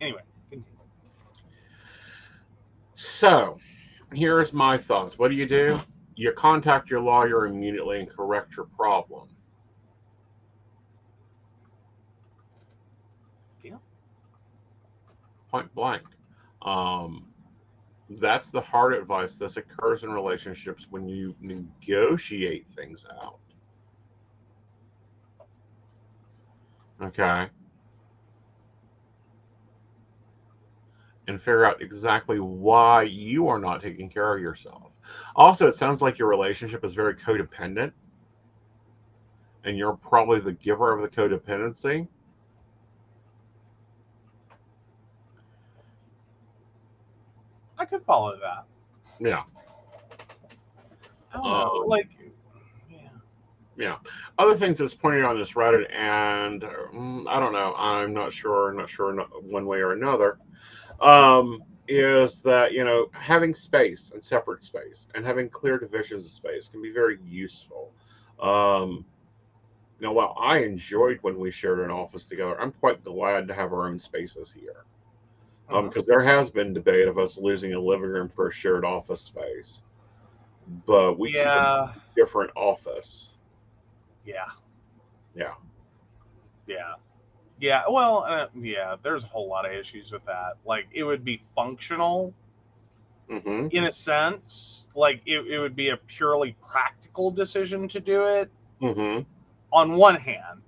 Anyway, continue. So, here's my thoughts. What do you do? You contact your lawyer immediately and correct your problem. Yeah. Point blank. Um, that's the hard advice. This occurs in relationships when you negotiate things out. Okay. And figure out exactly why you are not taking care of yourself. Also, it sounds like your relationship is very codependent, and you're probably the giver of the codependency. I could follow that. Yeah. I don't know. Um, Like, yeah. Yeah. Other things that's pointed on this Reddit, and mm, I don't know, I'm not sure, not sure one way or another, um, is that, you know, having space and separate space and having clear divisions of space can be very useful. Um, you know, while I enjoyed when we shared an office together, I'm quite glad to have our own spaces here. Um, because there has been debate of us losing a living room for a shared office space, but we keep a yeah. different office. Yeah. Yeah. Yeah. Yeah. Well, uh, yeah, there's a whole lot of issues with that. Like, it would be functional Mm-hmm. in a sense. Like, it, it would be a purely practical decision to do it Mm-hmm. on one hand,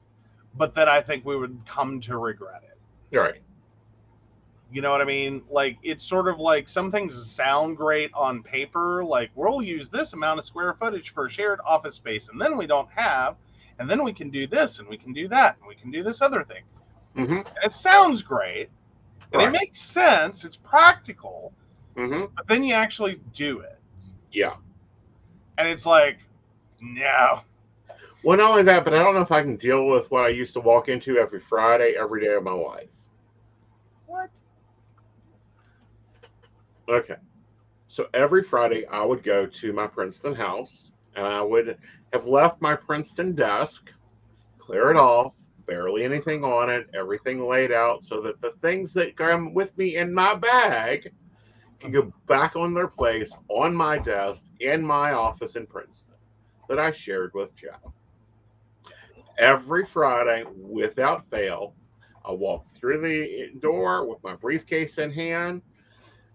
but then I think we would come to regret it. Right. You know what I mean? Like, it's sort of like some things sound great on paper. Like, we'll use this amount of square footage for a shared office space, and then we don't have, and then we can do this, and we can do that, and we can do this other thing. Mm-hmm. And it sounds great, and Right. it makes sense. It's practical, Mm-hmm. but then you actually do it, Yeah. and it's like, no. Well, not only that, but I don't know if I can deal with what I used to walk into every Friday, every day of my life. What? Okay. So every Friday, I would go to my Princeton house and I would have left my Princeton desk, clear it off, barely anything on it, everything laid out so that the things that come with me in my bag can go back on their place on my desk in my office in Princeton that I shared with Jeff. Every Friday, without fail, I walked through the door with my briefcase in hand,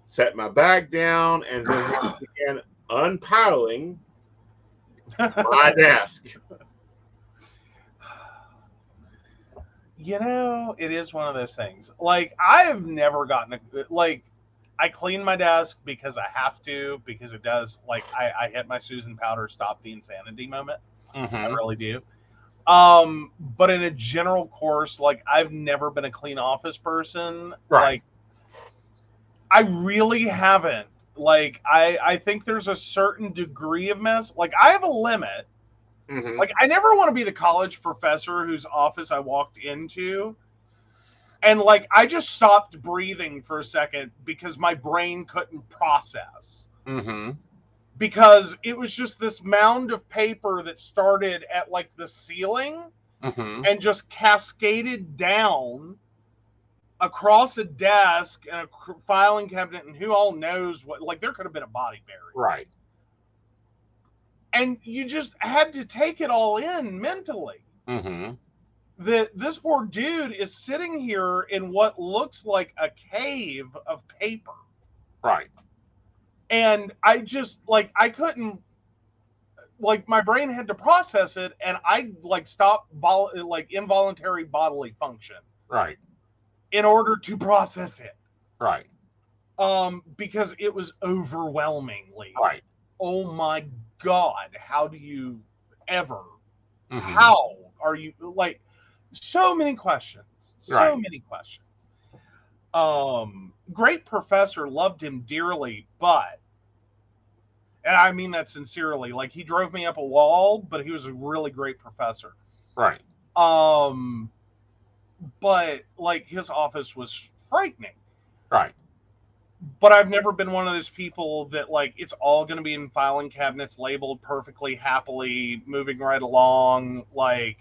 set my bag down, and then began unpiling my desk. you know, it is one of those things. Like I have never gotten a like. I clean my desk because I have to because it does like I, I hit my Susan Powter stop the insanity moment. I really do. Um, but in a general course, like I've never been a clean office person. Right. Like I really haven't. Like I I think there's a certain degree of mess. Like I have a limit. Mhm. Like I never want to be the college professor whose office I walked into. And like I just stopped breathing for a second because my brain couldn't process Mhm. because it was just this mound of paper that started at like the ceiling Mhm. and just cascaded down across a desk and a cr- filing cabinet and who all knows what like there could have been a body buried Right. and you just had to take it all in mentally Mhm. that this poor dude is sitting here in what looks like a cave of paper Right. and i just like i couldn't like my brain had to process it and i like stopped vol- like involuntary bodily function Right. In order to process it Right. um because it was overwhelmingly Right. oh my god how do you ever Mhm. how are you like so many questions so Right. many questions um great professor loved him dearly but and i mean that sincerely like he drove me up a wall but he was a really great professor Right. um but like his office was frightening Right. but I've never been one of those people that like it's all going to be in filing cabinets labeled perfectly happily moving right along like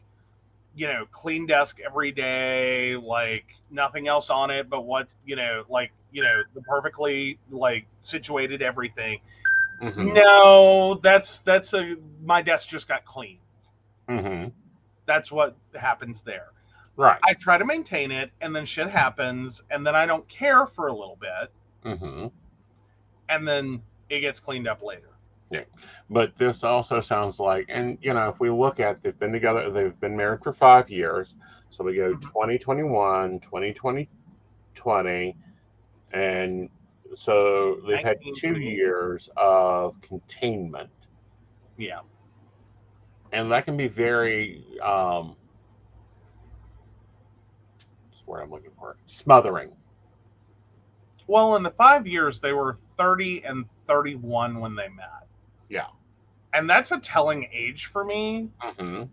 you know clean desk every day like nothing else on it but what you know like you know the perfectly like situated everything Mhm. no that's that's a my desk just got cleaned Mhm. that's what happens there Right. i try to maintain it and then shit happens and then i don't care for a little bit Mhm. and then it gets cleaned up later. Yeah. But this also sounds like, and you know, if we look at, they've been together, they've been married for five years. So we go Mhm. 2021, 2020, 20, and so they've had two years of containment. Yeah. and that can be very um word I'm looking for? Smothering. Well, in the five years, they were 30 and 31 when they met. Yeah. And that's a telling age for me. hmm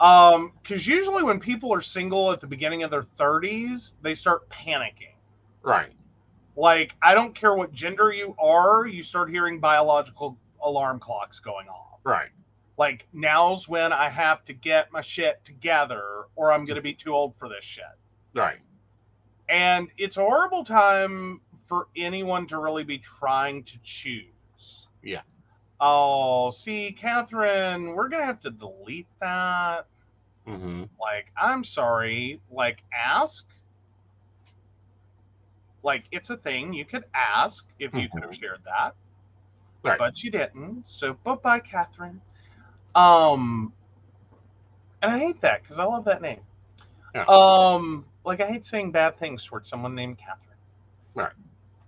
Um, because usually when people are single at the beginning of their 30s, they start panicking. Right. Like, I don't care what gender you are, you start hearing biological alarm clocks going off. Right. Like, now's when I have to get my shit together, or I'm going to be too old for this shit. Right. And it's a horrible time for anyone to really be trying to choose. Yeah. Oh, see, Catherine, we're going to have to delete that. hmm Like, I'm sorry. Like, ask. Like, it's a thing. You could ask if you could have shared that. Right. But you didn't. So, bye bye, Catherine. Um, and I hate that because I love that name. Yeah. Um, like I hate saying bad things towards someone named Catherine. Right.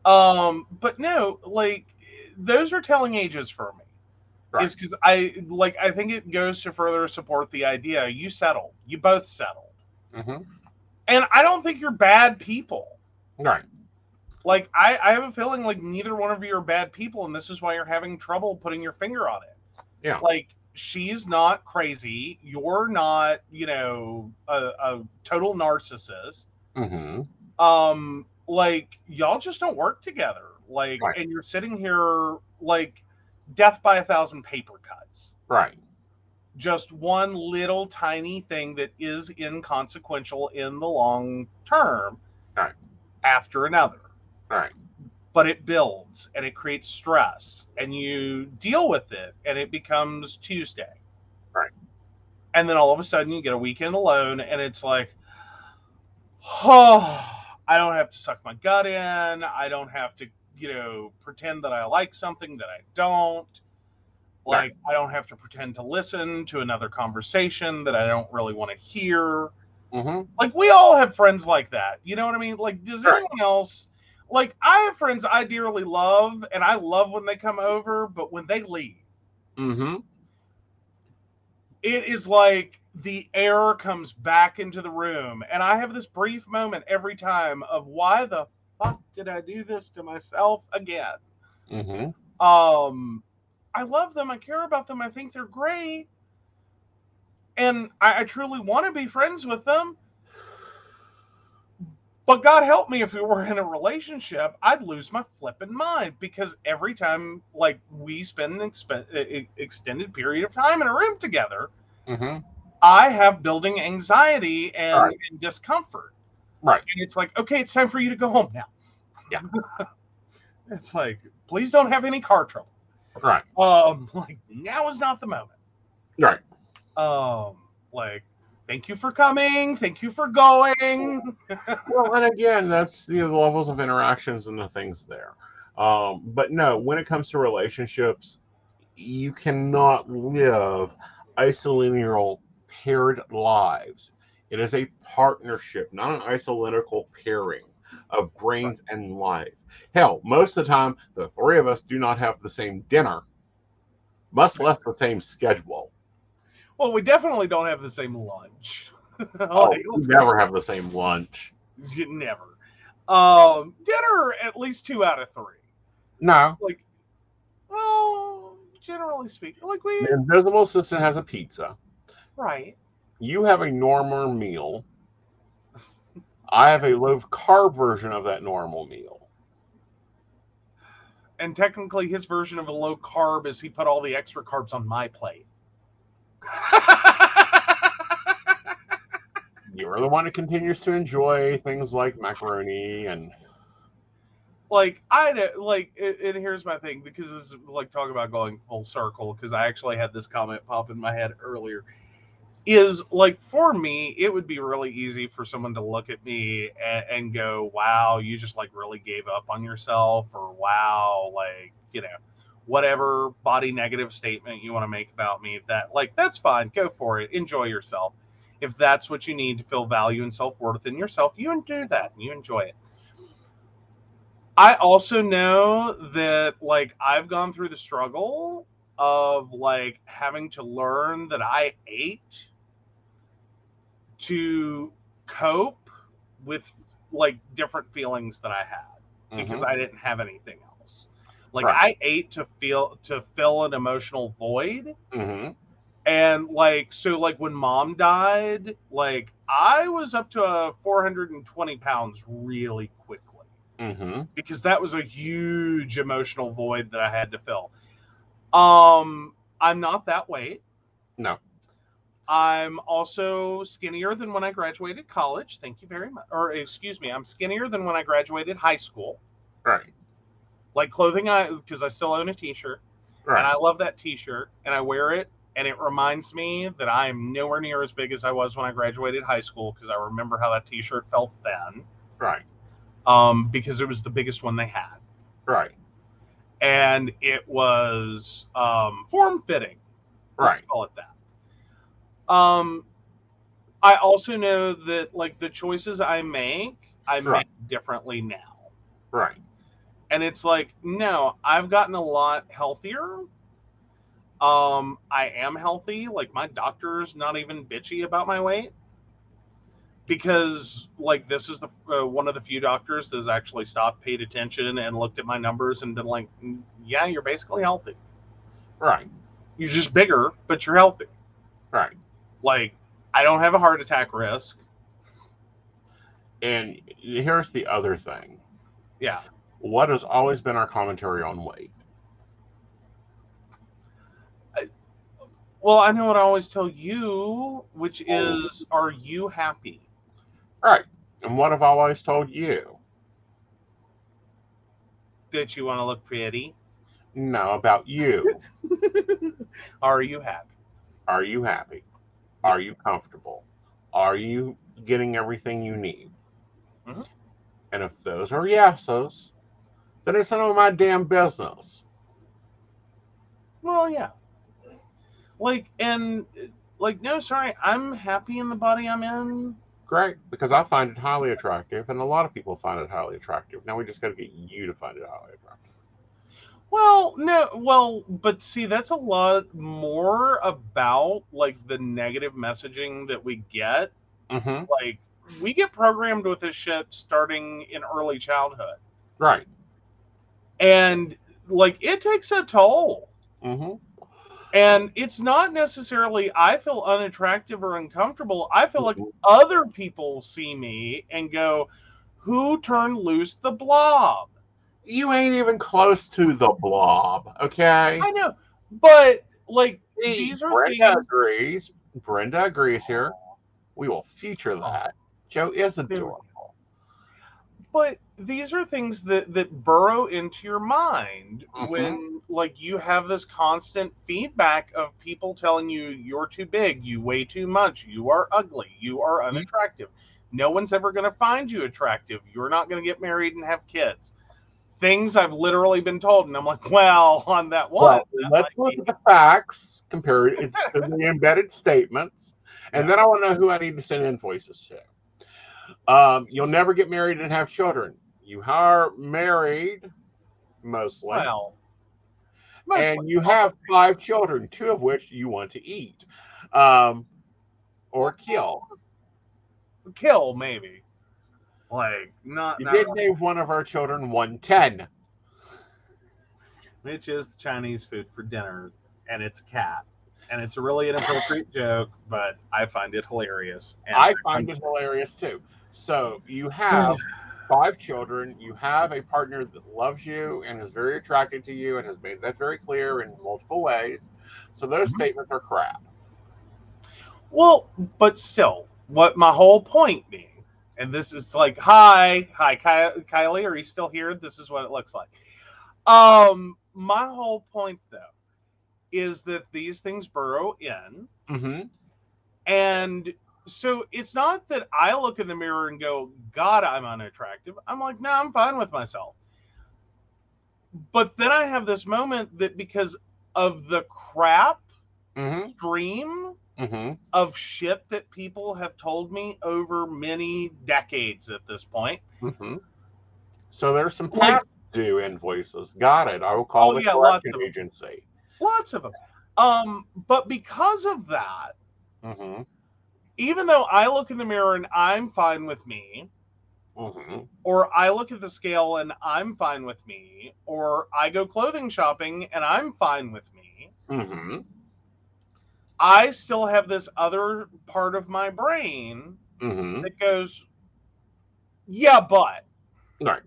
Um, but no, like those are telling ages for me. Right. Is because I like I think it goes to further support the idea you settled, you both settled, hmm and I don't think you're bad people. Right. Like I, I have a feeling like neither one of you are bad people, and this is why you're having trouble putting your finger on it. Yeah. Like she's not crazy. You're not, you know, a, a total narcissist. hmm Um, like y'all just don't work together. Like, Right. and you're sitting here like death by a thousand paper cuts. Right. Just one little tiny thing that is inconsequential in the long term. Right. After another Right. But it builds and it creates stress and you deal with it and it becomes Tuesday. Right. And then all of a sudden you get a weekend alone and it's like, oh, I don't have to suck my gut in. I don't have to, you know, pretend that I like something that I don't. Like, I don't have to pretend to listen to another conversation that I don't really want to hear hmm like we all have friends like that you know what i mean like does Right. anyone else like i have friends i dearly love and i love when they come over but when they leave hmm it is like the air comes back into the room and i have this brief moment every time of why the fuck did i do this to myself again? Hmm um i love them i care about them i think they're great and i, I truly want to be friends with them but god help me if we were in a relationship i'd lose my flipping mind because every time like we spend an expe- e- extended period of time in a room together hmm i have building anxiety and, Right. and discomfort Right. and it's like okay it's time for you to go home now Yeah. it's like please don't have any car trouble Right. um like now is not the moment Right. um like thank you for coming thank you for going well, and again, that's the levels of interactions and the things there. Um, but no, when it comes to relationships, you cannot live isolineal paired lives. It is a partnership, not an isolinical pairing of brains and life. Hell, most of the time, the three of us do not have the same dinner, much less the same schedule. Well we definitely don't have the same lunch Oh, Like, we never have the same lunch. You never. Um, dinner at least two out of three. No, Like, well, generally speaking, like we the invisible assistant has a pizza. right. you have a normal meal. I have a low carb version of that normal meal. And technically, his version of a low carb is he put all the extra carbs on my plate. You're the one who continues to enjoy things like macaroni and like I like, and here's my thing because this is like talk about going full circle. Because I actually had this comment pop in my head earlier. is like for me, it would be really easy for someone to look at me and, and go, "Wow, you just like really gave up on yourself," or "Wow, like you know." Whatever body negative statement you want to make about me that like that's fine go for it enjoy yourself if that's what you need to feel value and self-worth in yourself you do that and you enjoy it i also know that like i've gone through the struggle of like having to learn that i ate to cope with like different feelings that i had because Mhm. i didn't have anything else like Right. i ate to feel to fill an emotional void Mhm. and like so like when mom died like i was up to uh, 420 pounds really quickly Mhm. because that was a huge emotional void that i had to fill um i'm not that weight No. i'm also skinnier than when i graduated college thank you very much or excuse me i'm skinnier than when i graduated high school Right. Like clothing i because i still own a t-shirt and I love that T-shirt, and I wear it, and it reminds me that I am nowhere near as big as I was when I graduated high school because I remember how that T-shirt felt then, Right. um, because it was the biggest one they had, Right. and it was um, form-fitting. Let's Right. call it that. Um, I also know that like the choices I make, I Right. make differently now. Right. And it's like no i've gotten a lot healthier um i am healthy like my doctor's not even bitchy about my weight because like this is the uh, one of the few doctors that's actually stopped paid attention and looked at my numbers and been like "Mm, yeah you're basically healthy Right. you're just bigger but you're healthy Right. like i don't have a heart attack risk And here's the other thing. yeah What has always been our commentary on weight? well i know what i always tell you which is are you happy Right. And what have I always told you? that you want to look pretty No, about you. Are you happy? Are you happy? Are you comfortable? Are you getting everything you need? Mhm. And if those are yeses, then it's none of my damn business. Well, yeah. Like, and like, no, sorry, I'm happy in the body I'm in. Great, because I find it highly attractive, and a lot of people find it highly attractive. Now we just got to get you to find it highly attractive. Well, no, well, but see, that's a lot more about like the negative messaging that we get. Mm-hmm. Like, we get programmed with this shit starting in early childhood, Right. And like, it takes a toll. Mm-hmm. And it's not necessarily I feel unattractive or uncomfortable. I feel like Mhm. other people see me and go, Who turned loose the blob? You ain't even close to the blob, okay? I know. But like See, these are Brenda things agrees. Brenda agrees here. We will feature that. Joe is adorable. but these are things that that burrow into your mind Mhm. when like you have this constant feedback of people telling you you're too big you weigh too much you are ugly you are Mm-hmm. unattractive no one's ever going to find you attractive you're not going to get married and have kids things i've literally been told and i'm like well on that one Well, let's look at the facts, compare it it's to the embedded statements, and Yeah. then I want to know who I need to send invoices to. Um, you'll never get married and have children. You are married, mostly, well mostly. and you have five children, two of which you want to eat um, or kill. kill maybe like not, You not did name one of our children 110. which is Chinese food for dinner, and it's a cat. And it's a really inappropriate joke, but I find it hilarious. And I find it hilarious too. So you have five children, you have a partner that loves you and is very attracted to you and has made that very clear in multiple ways. So those Mhm. statements are crap. Well, but still, what my whole point being, and this is like, hi, hi, Ky- Kylie, are you still here? This is what it looks like. Um, my whole point though is that these things burrow in, Mm-hmm. And so it's not that I look in the mirror and go, God, I'm unattractive. I'm like, no, I'm fine with myself. But then I have this moment that because of the crap Mm-hmm. stream Mm-hmm. of shit that people have told me over many decades at this point. Mm-hmm. So there's some Like- past due invoices. Got it. I will call Oh, the yeah, collection of 'em. agency. Lots of them. Um, but because of that, Mm-hmm. Even though I look in the mirror and I'm fine with me, Mm-hmm. or I look at the scale and I'm fine with me, or I go clothing shopping and I'm fine with me, Mm-hmm. I still have this other part of my brain Mm-hmm. that goes, yeah, but. All right.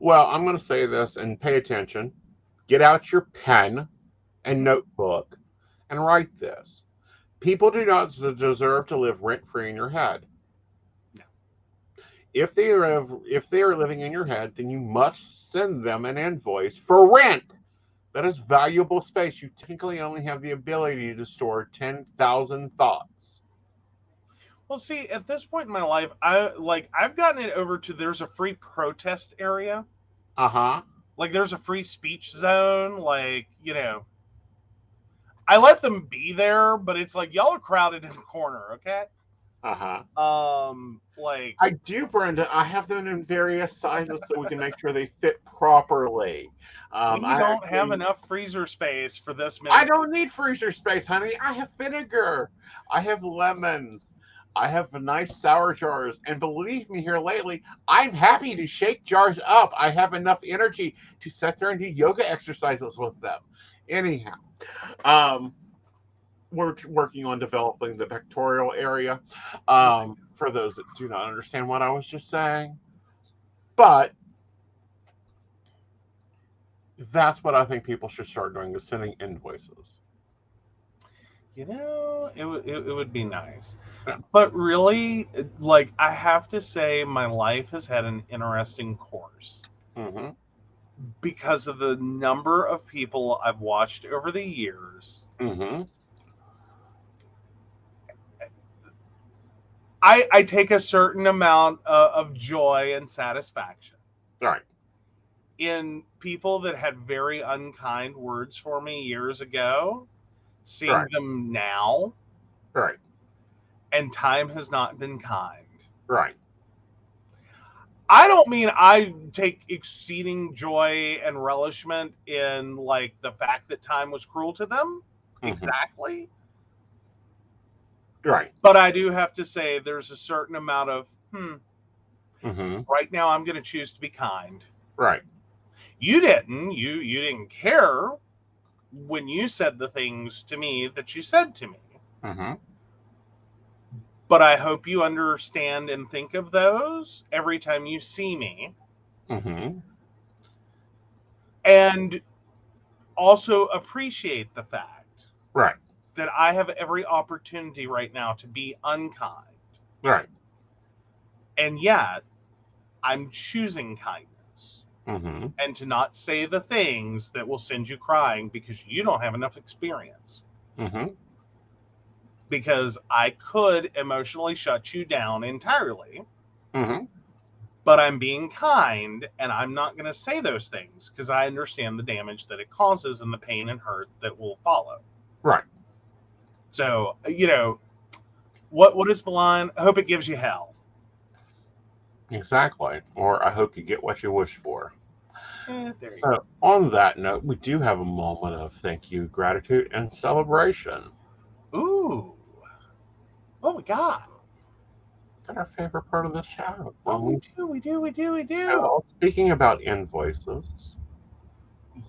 Well, I'm going to say this and pay attention. Get out your pen and notebook and write this. People do not deserve to live rent free in your head. No. If they are if they are living in your head, then you must send them an invoice for rent. That is valuable space. You technically only have the ability to store ten thousand thoughts. Well, see, at this point in my life, I like I've gotten it over to there's a free protest area. Uh huh. like there's a free speech zone like you know i let them be there but it's like y'all are crowded in the corner okay Uh huh. um like I do, Brenda. I have them in various sizes so we can make sure they fit properly. Um, we I don't have enough freezer space for this many I don't need freezer space, honey. I have vinegar. I have lemons. I have nice sour jars. And believe me, here lately, I'm happy to shake jars up. I have enough energy to sit there and do yoga exercises with them. Anyhow, um, we're working on developing the pectoral area. Um, for those that do not understand what I was just saying, but that's what I think people should start doing is sending invoices. you know it, would it, it would be nice but really like i have to say my life has had an interesting course Mm-hmm. Because of the number of people i've watched over the years Mm-hmm. i i take a certain amount uh, of joy and satisfaction Right. in people that had very unkind words for me years ago, seeing Right. them now, Right. and time has not been kind. Right. I don't mean I take exceeding joy and relishment in like the fact that time was cruel to them. Mhm. Exactly. Right. But I do have to say there's a certain amount of, hmm, Mm-hmm. right now I'm gonna choose to be kind. Right. You didn't. You you didn't care when you said the things to me that you said to me. Mm-hmm. But I hope you understand and think of those every time you see me. Mm-hmm. And also appreciate the fact Right. that I have every opportunity right now to be unkind. Right. And yet, I'm choosing kindness Mm-hmm. and to not say the things that will send you crying because you don't have enough experience. Mm-hmm. Because I could emotionally shut you down entirely. Mm-hmm. but I'm being kind and I'm not going to say those things because I understand the damage that it causes and the pain and hurt that will follow. Right. So, you know, what what is the line? I hope it gives you hell. Exactly. Or I hope you get what you wish for. Eh, there you go. So, on that note, we do have a moment of thank you, gratitude, and celebration. Ooh. What we got? That's our favorite part of the show. Oh, we do, we do, we do, we do. Well, speaking about invoices,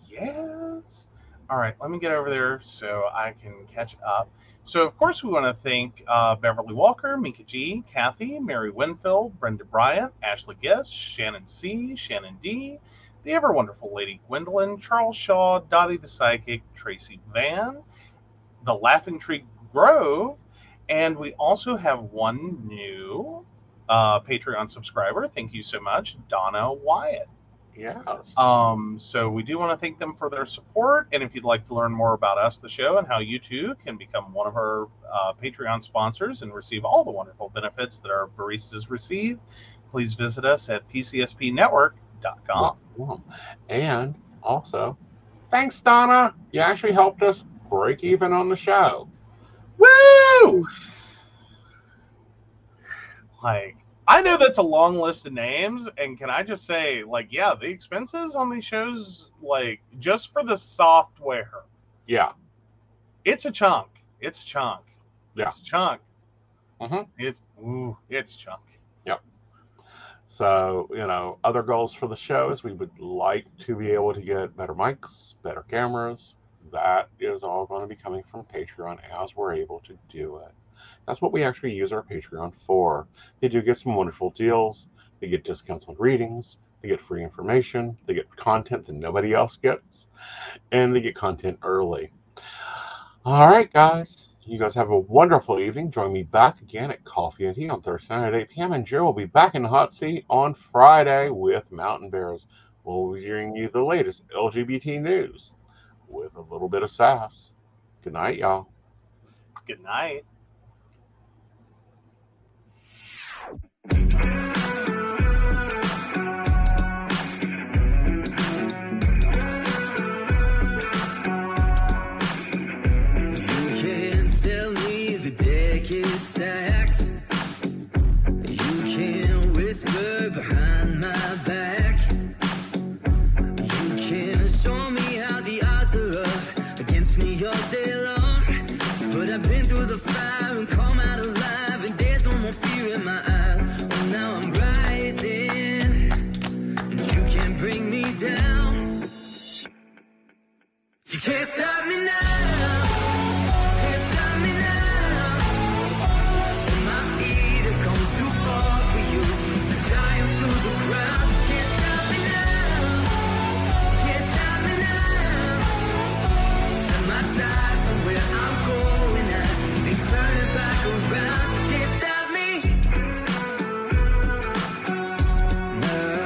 Yes. All right, let me get over there so I can catch up. So, of course, we want to thank uh, Beverly Walker, Mika G, Kathy, Mary Winfield, Brenda Bryant, Ashley Guest, Shannon C, Shannon D, the ever wonderful Lady Gwendolyn, Charles Shaw, Dottie the Psychic, Tracy Van, the Laughing Tree Grove, and we also have one new uh, Patreon subscriber. Thank you so much, Donna Wyatt. Yes. Um, so we do want to thank them for their support. And if you'd like to learn more about us, the show, and how you too can become one of our uh, Patreon sponsors and receive all the wonderful benefits that our baristas receive, please visit us at pcspnetwork.com. And also, thanks, Donna. You actually helped us break even on the show. Woo! Like, I know that's a long list of names, and can I just say, like, yeah, the expenses on these shows, like, just for the software, Yeah. it's a chunk. It's a chunk. Yeah. It's a chunk. Mhm. It's ooh, it's chunk. Yep. So, you know, other goals for the show is we would like to be able to get better mics, better cameras. That is all going to be coming from Patreon as we're able to do it. That's what we actually use our Patreon for. They do get some wonderful deals. They get discounts on readings. They get free information. They get content that nobody else gets. And they get content early. All right, guys. You guys have a wonderful evening. Join me back again at Coffee and Tea on Thursday night at 8 p.m. And Joe will be back in the hot seat on Friday with Mountain Bears. We'll be bringing you the latest LGBT news with a little bit of sass. Good night, y'all. Good night.